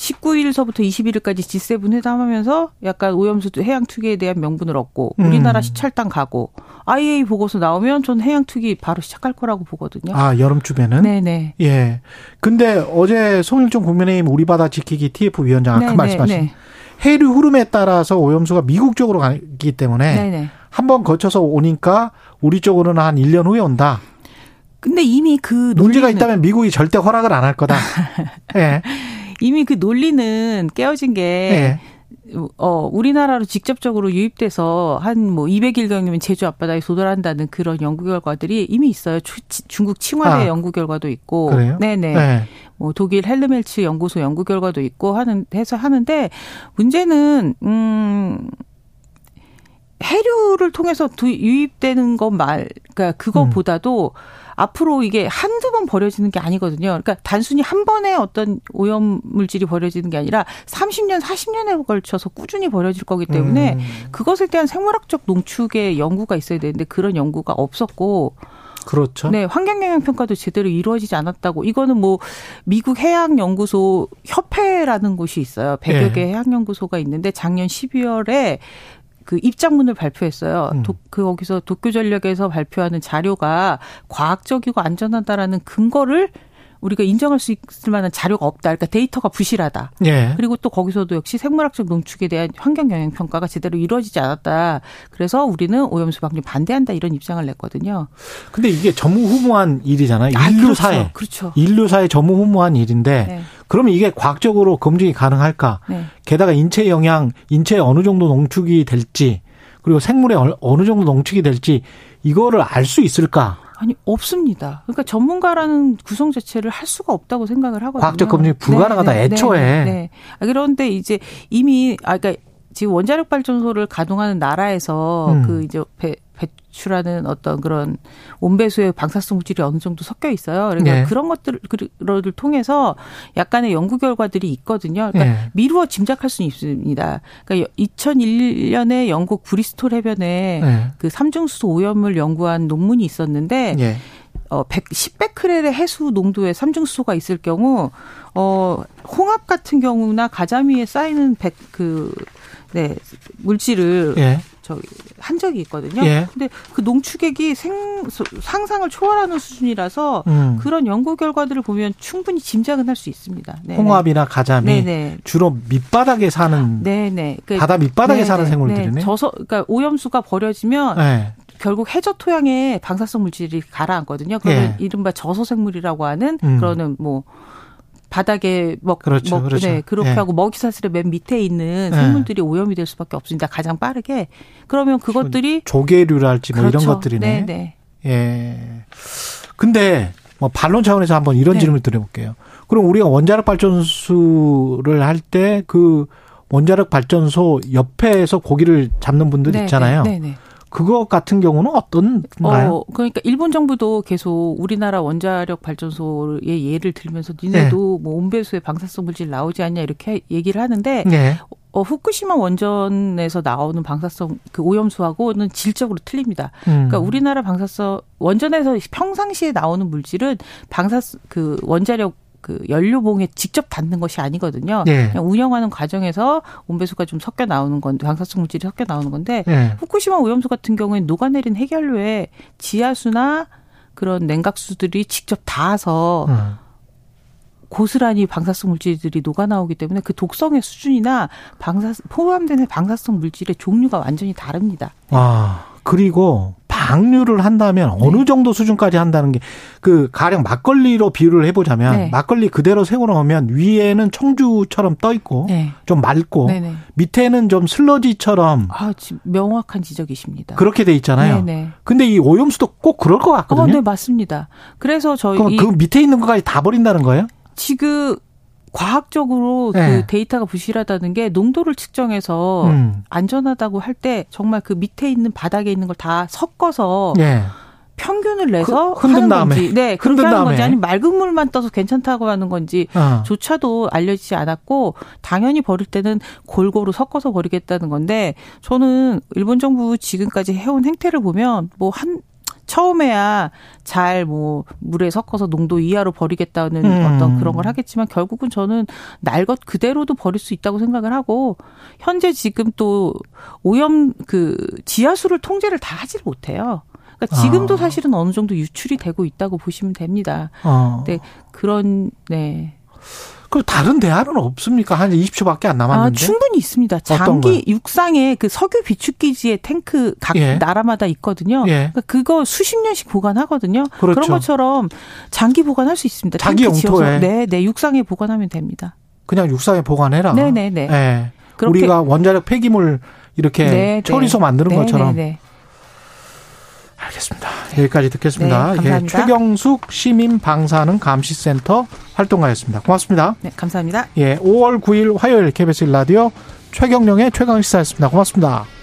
19일서부터 21일까지 G7 회담하면서 약간 오염수 해양 투기에 대한 명분을 얻고 우리나라 음. 시찰단 가고 IAEA 보고서 나오면 전 해양 투기 바로 시작할 거라고 보거든요. 아, 여름쯤에는? 네네. 예. 근데 어제 송일종 국민의힘 우리 바다 지키기 TF 위원장 아까 네네, 말씀하신 네. 해류 흐름에 따라서 오염수가 미국 쪽으로 가기 때문에. 한 번 거쳐서 오니까 우리 쪽으로는 한 1년 후에 온다. 근데 이미 그 문제가 논리는 있다면 미국이 절대 허락을 안 할 거다. [laughs] 예. 이미 그 논리는 깨어진 게 예. 어, 우리나라로 직접적으로 유입돼서 한 뭐 200일경이면 제주 앞바다에 도달한다는 그런 연구 결과들이 이미 있어요. 추- 치- 중국 칭화대 아. 연구 결과도 있고. 그래요? 네네. 네. 뭐 독일 헬르멜츠 연구소 연구 결과도 있고 하는 해서 하는데 문제는 음 해류를 통해서 두- 유입되는 것 말, 그러니까 그거보다도 앞으로 이게 한두 번 버려지는 게 아니거든요. 그러니까 단순히 한 번에 어떤 오염 물질이 버려지는 게 아니라 30년, 40년에 걸쳐서 꾸준히 버려질 거기 때문에 음. 그것에 대한 생물학적 농축의 연구가 있어야 되는데 그런 연구가 없었고 그렇죠. 네, 환경 영향 평가도 제대로 이루어지지 않았다고. 이거는 뭐 미국 해양 연구소 협회라는 곳이 있어요. 100여 예. 개 해양 연구소가 있는데 작년 12월에 그 입장문을 발표했어요. 음. 도, 그 거기서 도쿄 전력에서 발표하는 자료가 과학적이고 안전하다라는 근거를 우리가 인정할 수 있을 만한 자료가 없다. 그러니까 데이터가 부실하다. 예. 그리고 또 거기서도 역시 생물학적 농축에 대한 환경 영향 평가가 제대로 이루어지지 않았다. 그래서 우리는 오염수 방류 반대한다 이런 입장을 냈거든요. 근데 이게 전무후무한 일이잖아요. 아, 인류사에. 그렇죠. 그렇죠. 인류사에 전무후무한 일인데 네. 그러면 이게 과학적으로 검증이 가능할까? 네. 게다가 인체 영향, 인체에 어느 정도 농축이 될지 그리고 생물에 어느 정도 농축이 될지 이거를 알 수 있을까? 아니 없습니다. 그러니까 전문가라는 구성 자체를 할 수가 없다고 생각을 하거든요. 과학적 검증이 불가능하다, 애초에. 네, 네. 아, 그런데 이제 이미 아 그러니까 지금 원자력 발전소를 가동하는 나라에서 음. 그 이제 배, 배출하는 어떤 그런 온배수의 방사성 물질이 어느 정도 섞여 있어요. 그러니까 네. 그런 것들을 통해서 약간의 연구 결과들이 있거든요. 그러니까 네. 미루어 짐작할 수는 있습니다. 그러니까 2001년에 영국 브리스톨 해변에 네. 그 삼중수소 오염을 연구한 논문이 있었는데 예. 어, 100, 10베크렐의 해수 농도의 삼중수소가 있을 경우, 어, 홍합 같은 경우나 가자미에 쌓이는 백, 그, 네, 물질을 예. 저기 한 적이 있거든요. 예. 근데 그 농축액이 생, 상상을 초월하는 수준이라서 음. 그런 연구 결과들을 보면 충분히 짐작은 할 수 있습니다. 네. 홍합이나 가자미 네네. 주로 밑바닥에 사는 네네. 그- 바다 밑바닥에 네네. 사는 생물들이네. 네. 저서, 그러니까 오염수가 버려지면 네. 결국 해저 토양에 방사성 물질이 가라앉거든요. 그러면 예. 이른바 저소생물이라고 하는 음. 그러는 뭐 바닥에 먹, 그렇죠, 먹 그렇죠. 네, 그렇게 예. 하고 먹이 사슬의 맨 밑에 있는 예. 생물들이 오염이 될 수밖에 없습니다. 가장 빠르게. 그러면 그것들이 조개류랄지 뭐 이런 그렇죠. 것들이네. 네, 네. 예. 근데 뭐 반론 차원에서 한번 이런 네. 질문을 드려볼게요. 그럼 우리가 원자력 발전소를 할 때 그 원자력 발전소 옆에서 고기를 잡는 분들 네, 있잖아요. 네, 네, 네. 그거 같은 경우는 어떤가요? 어, 그러니까 일본 정부도 계속 우리나라 원자력 발전소의 예를 들면서 니네도 네. 뭐 온배수의 방사성 물질 나오지 않냐 이렇게 얘기를 하는데 네. 어, 후쿠시마 원전에서 나오는 방사성 그 오염수하고는 질적으로 틀립니다. 음. 그러니까 우리나라 방사성 원전에서 평상시에 나오는 물질은 방사 그 원자력 그 연료봉에 직접 닿는 것이 아니거든요. 네. 그냥 운영하는 과정에서 온배수가 좀 섞여 나오는 건데 방사성 물질이 섞여 나오는 건데 네. 후쿠시마 오염수 같은 경우에는 녹아내린 해결료에 지하수나 그런 냉각수들이 직접 닿아서 음. 고스란히 방사성 물질들이 녹아 나오기 때문에 그 독성의 수준이나 방사 포함되는 방사성 물질의 종류가 완전히 다릅니다. 아, 그리고 방류를 한다면 네. 어느 정도 수준까지 한다는 게 그 가령 막걸리로 비유를 해보자면 네. 막걸리 그대로 세워놓으면 위에는 청주처럼 떠 있고 네. 좀 맑고 네네. 밑에는 좀 슬러지처럼 아, 지금 명확한 지적이십니다. 그렇게 돼 있잖아요. 네네. 근데 이 오염수도 꼭 그럴 것 어, 같거든요. 네, 맞습니다. 그래서 저희 그럼 그 밑에 있는 것까지 다 버린다는 거예요? 지금 과학적으로 네. 그 데이터가 부실하다는 게 농도를 측정해서 음. 안전하다고 할 때 정말 그 밑에 있는 바닥에 있는 걸 다 섞어서 예. 평균을 내서 그- 흔든 하는 다음에. 건지, 네 그렇게 하는 다음에. 건지 아니면 맑은 물만 떠서 괜찮다고 하는 건지 어. 조차도 알려지지 않았고 당연히 버릴 때는 골고루 섞어서 버리겠다는 건데 저는 일본 정부 지금까지 해온 행태를 보면 뭐 한 처음에야 잘 뭐 물에 섞어서 농도 이하로 버리겠다는 음. 어떤 그런 걸 하겠지만 결국은 저는 날 것 그대로도 버릴 수 있다고 생각을 하고 현재 지금 또 오염 그 지하수를 통제를 다 하질 못해요. 그러니까 지금도 아. 사실은 어느 정도 유출이 되고 있다고 보시면 됩니다. 어. 네, 그런 네. 그 다른 대안은 없습니까? 한 20초밖에 안 남았는데. 아, 충분히 있습니다. 장기? 육상에 그 석유 비축 기지의 탱크 각 예. 나라마다 있거든요. 예. 그러니까 그거 수십 년씩 보관하거든요. 그렇죠. 런 것처럼 장기 보관할 수 있습니다. 자기. 영토에. 네, 네, 육상에 보관하면 됩니다. 그냥 육상에 보관해라. 네, 네, 네. 예. 우리가 원자력 폐기물 이렇게 네, 처리소 네. 만드는 네, 것처럼. 네, 네. 알겠습니다. 여기까지 듣겠습니다. 네, 감사합니다. 예, 최경숙 시민 방사능 감시센터 활동가였습니다. 고맙습니다. 네, 감사합니다. 예, 5월 9일 화요일 KBS 1라디오 최경령의 최강 시사였습니다. 고맙습니다.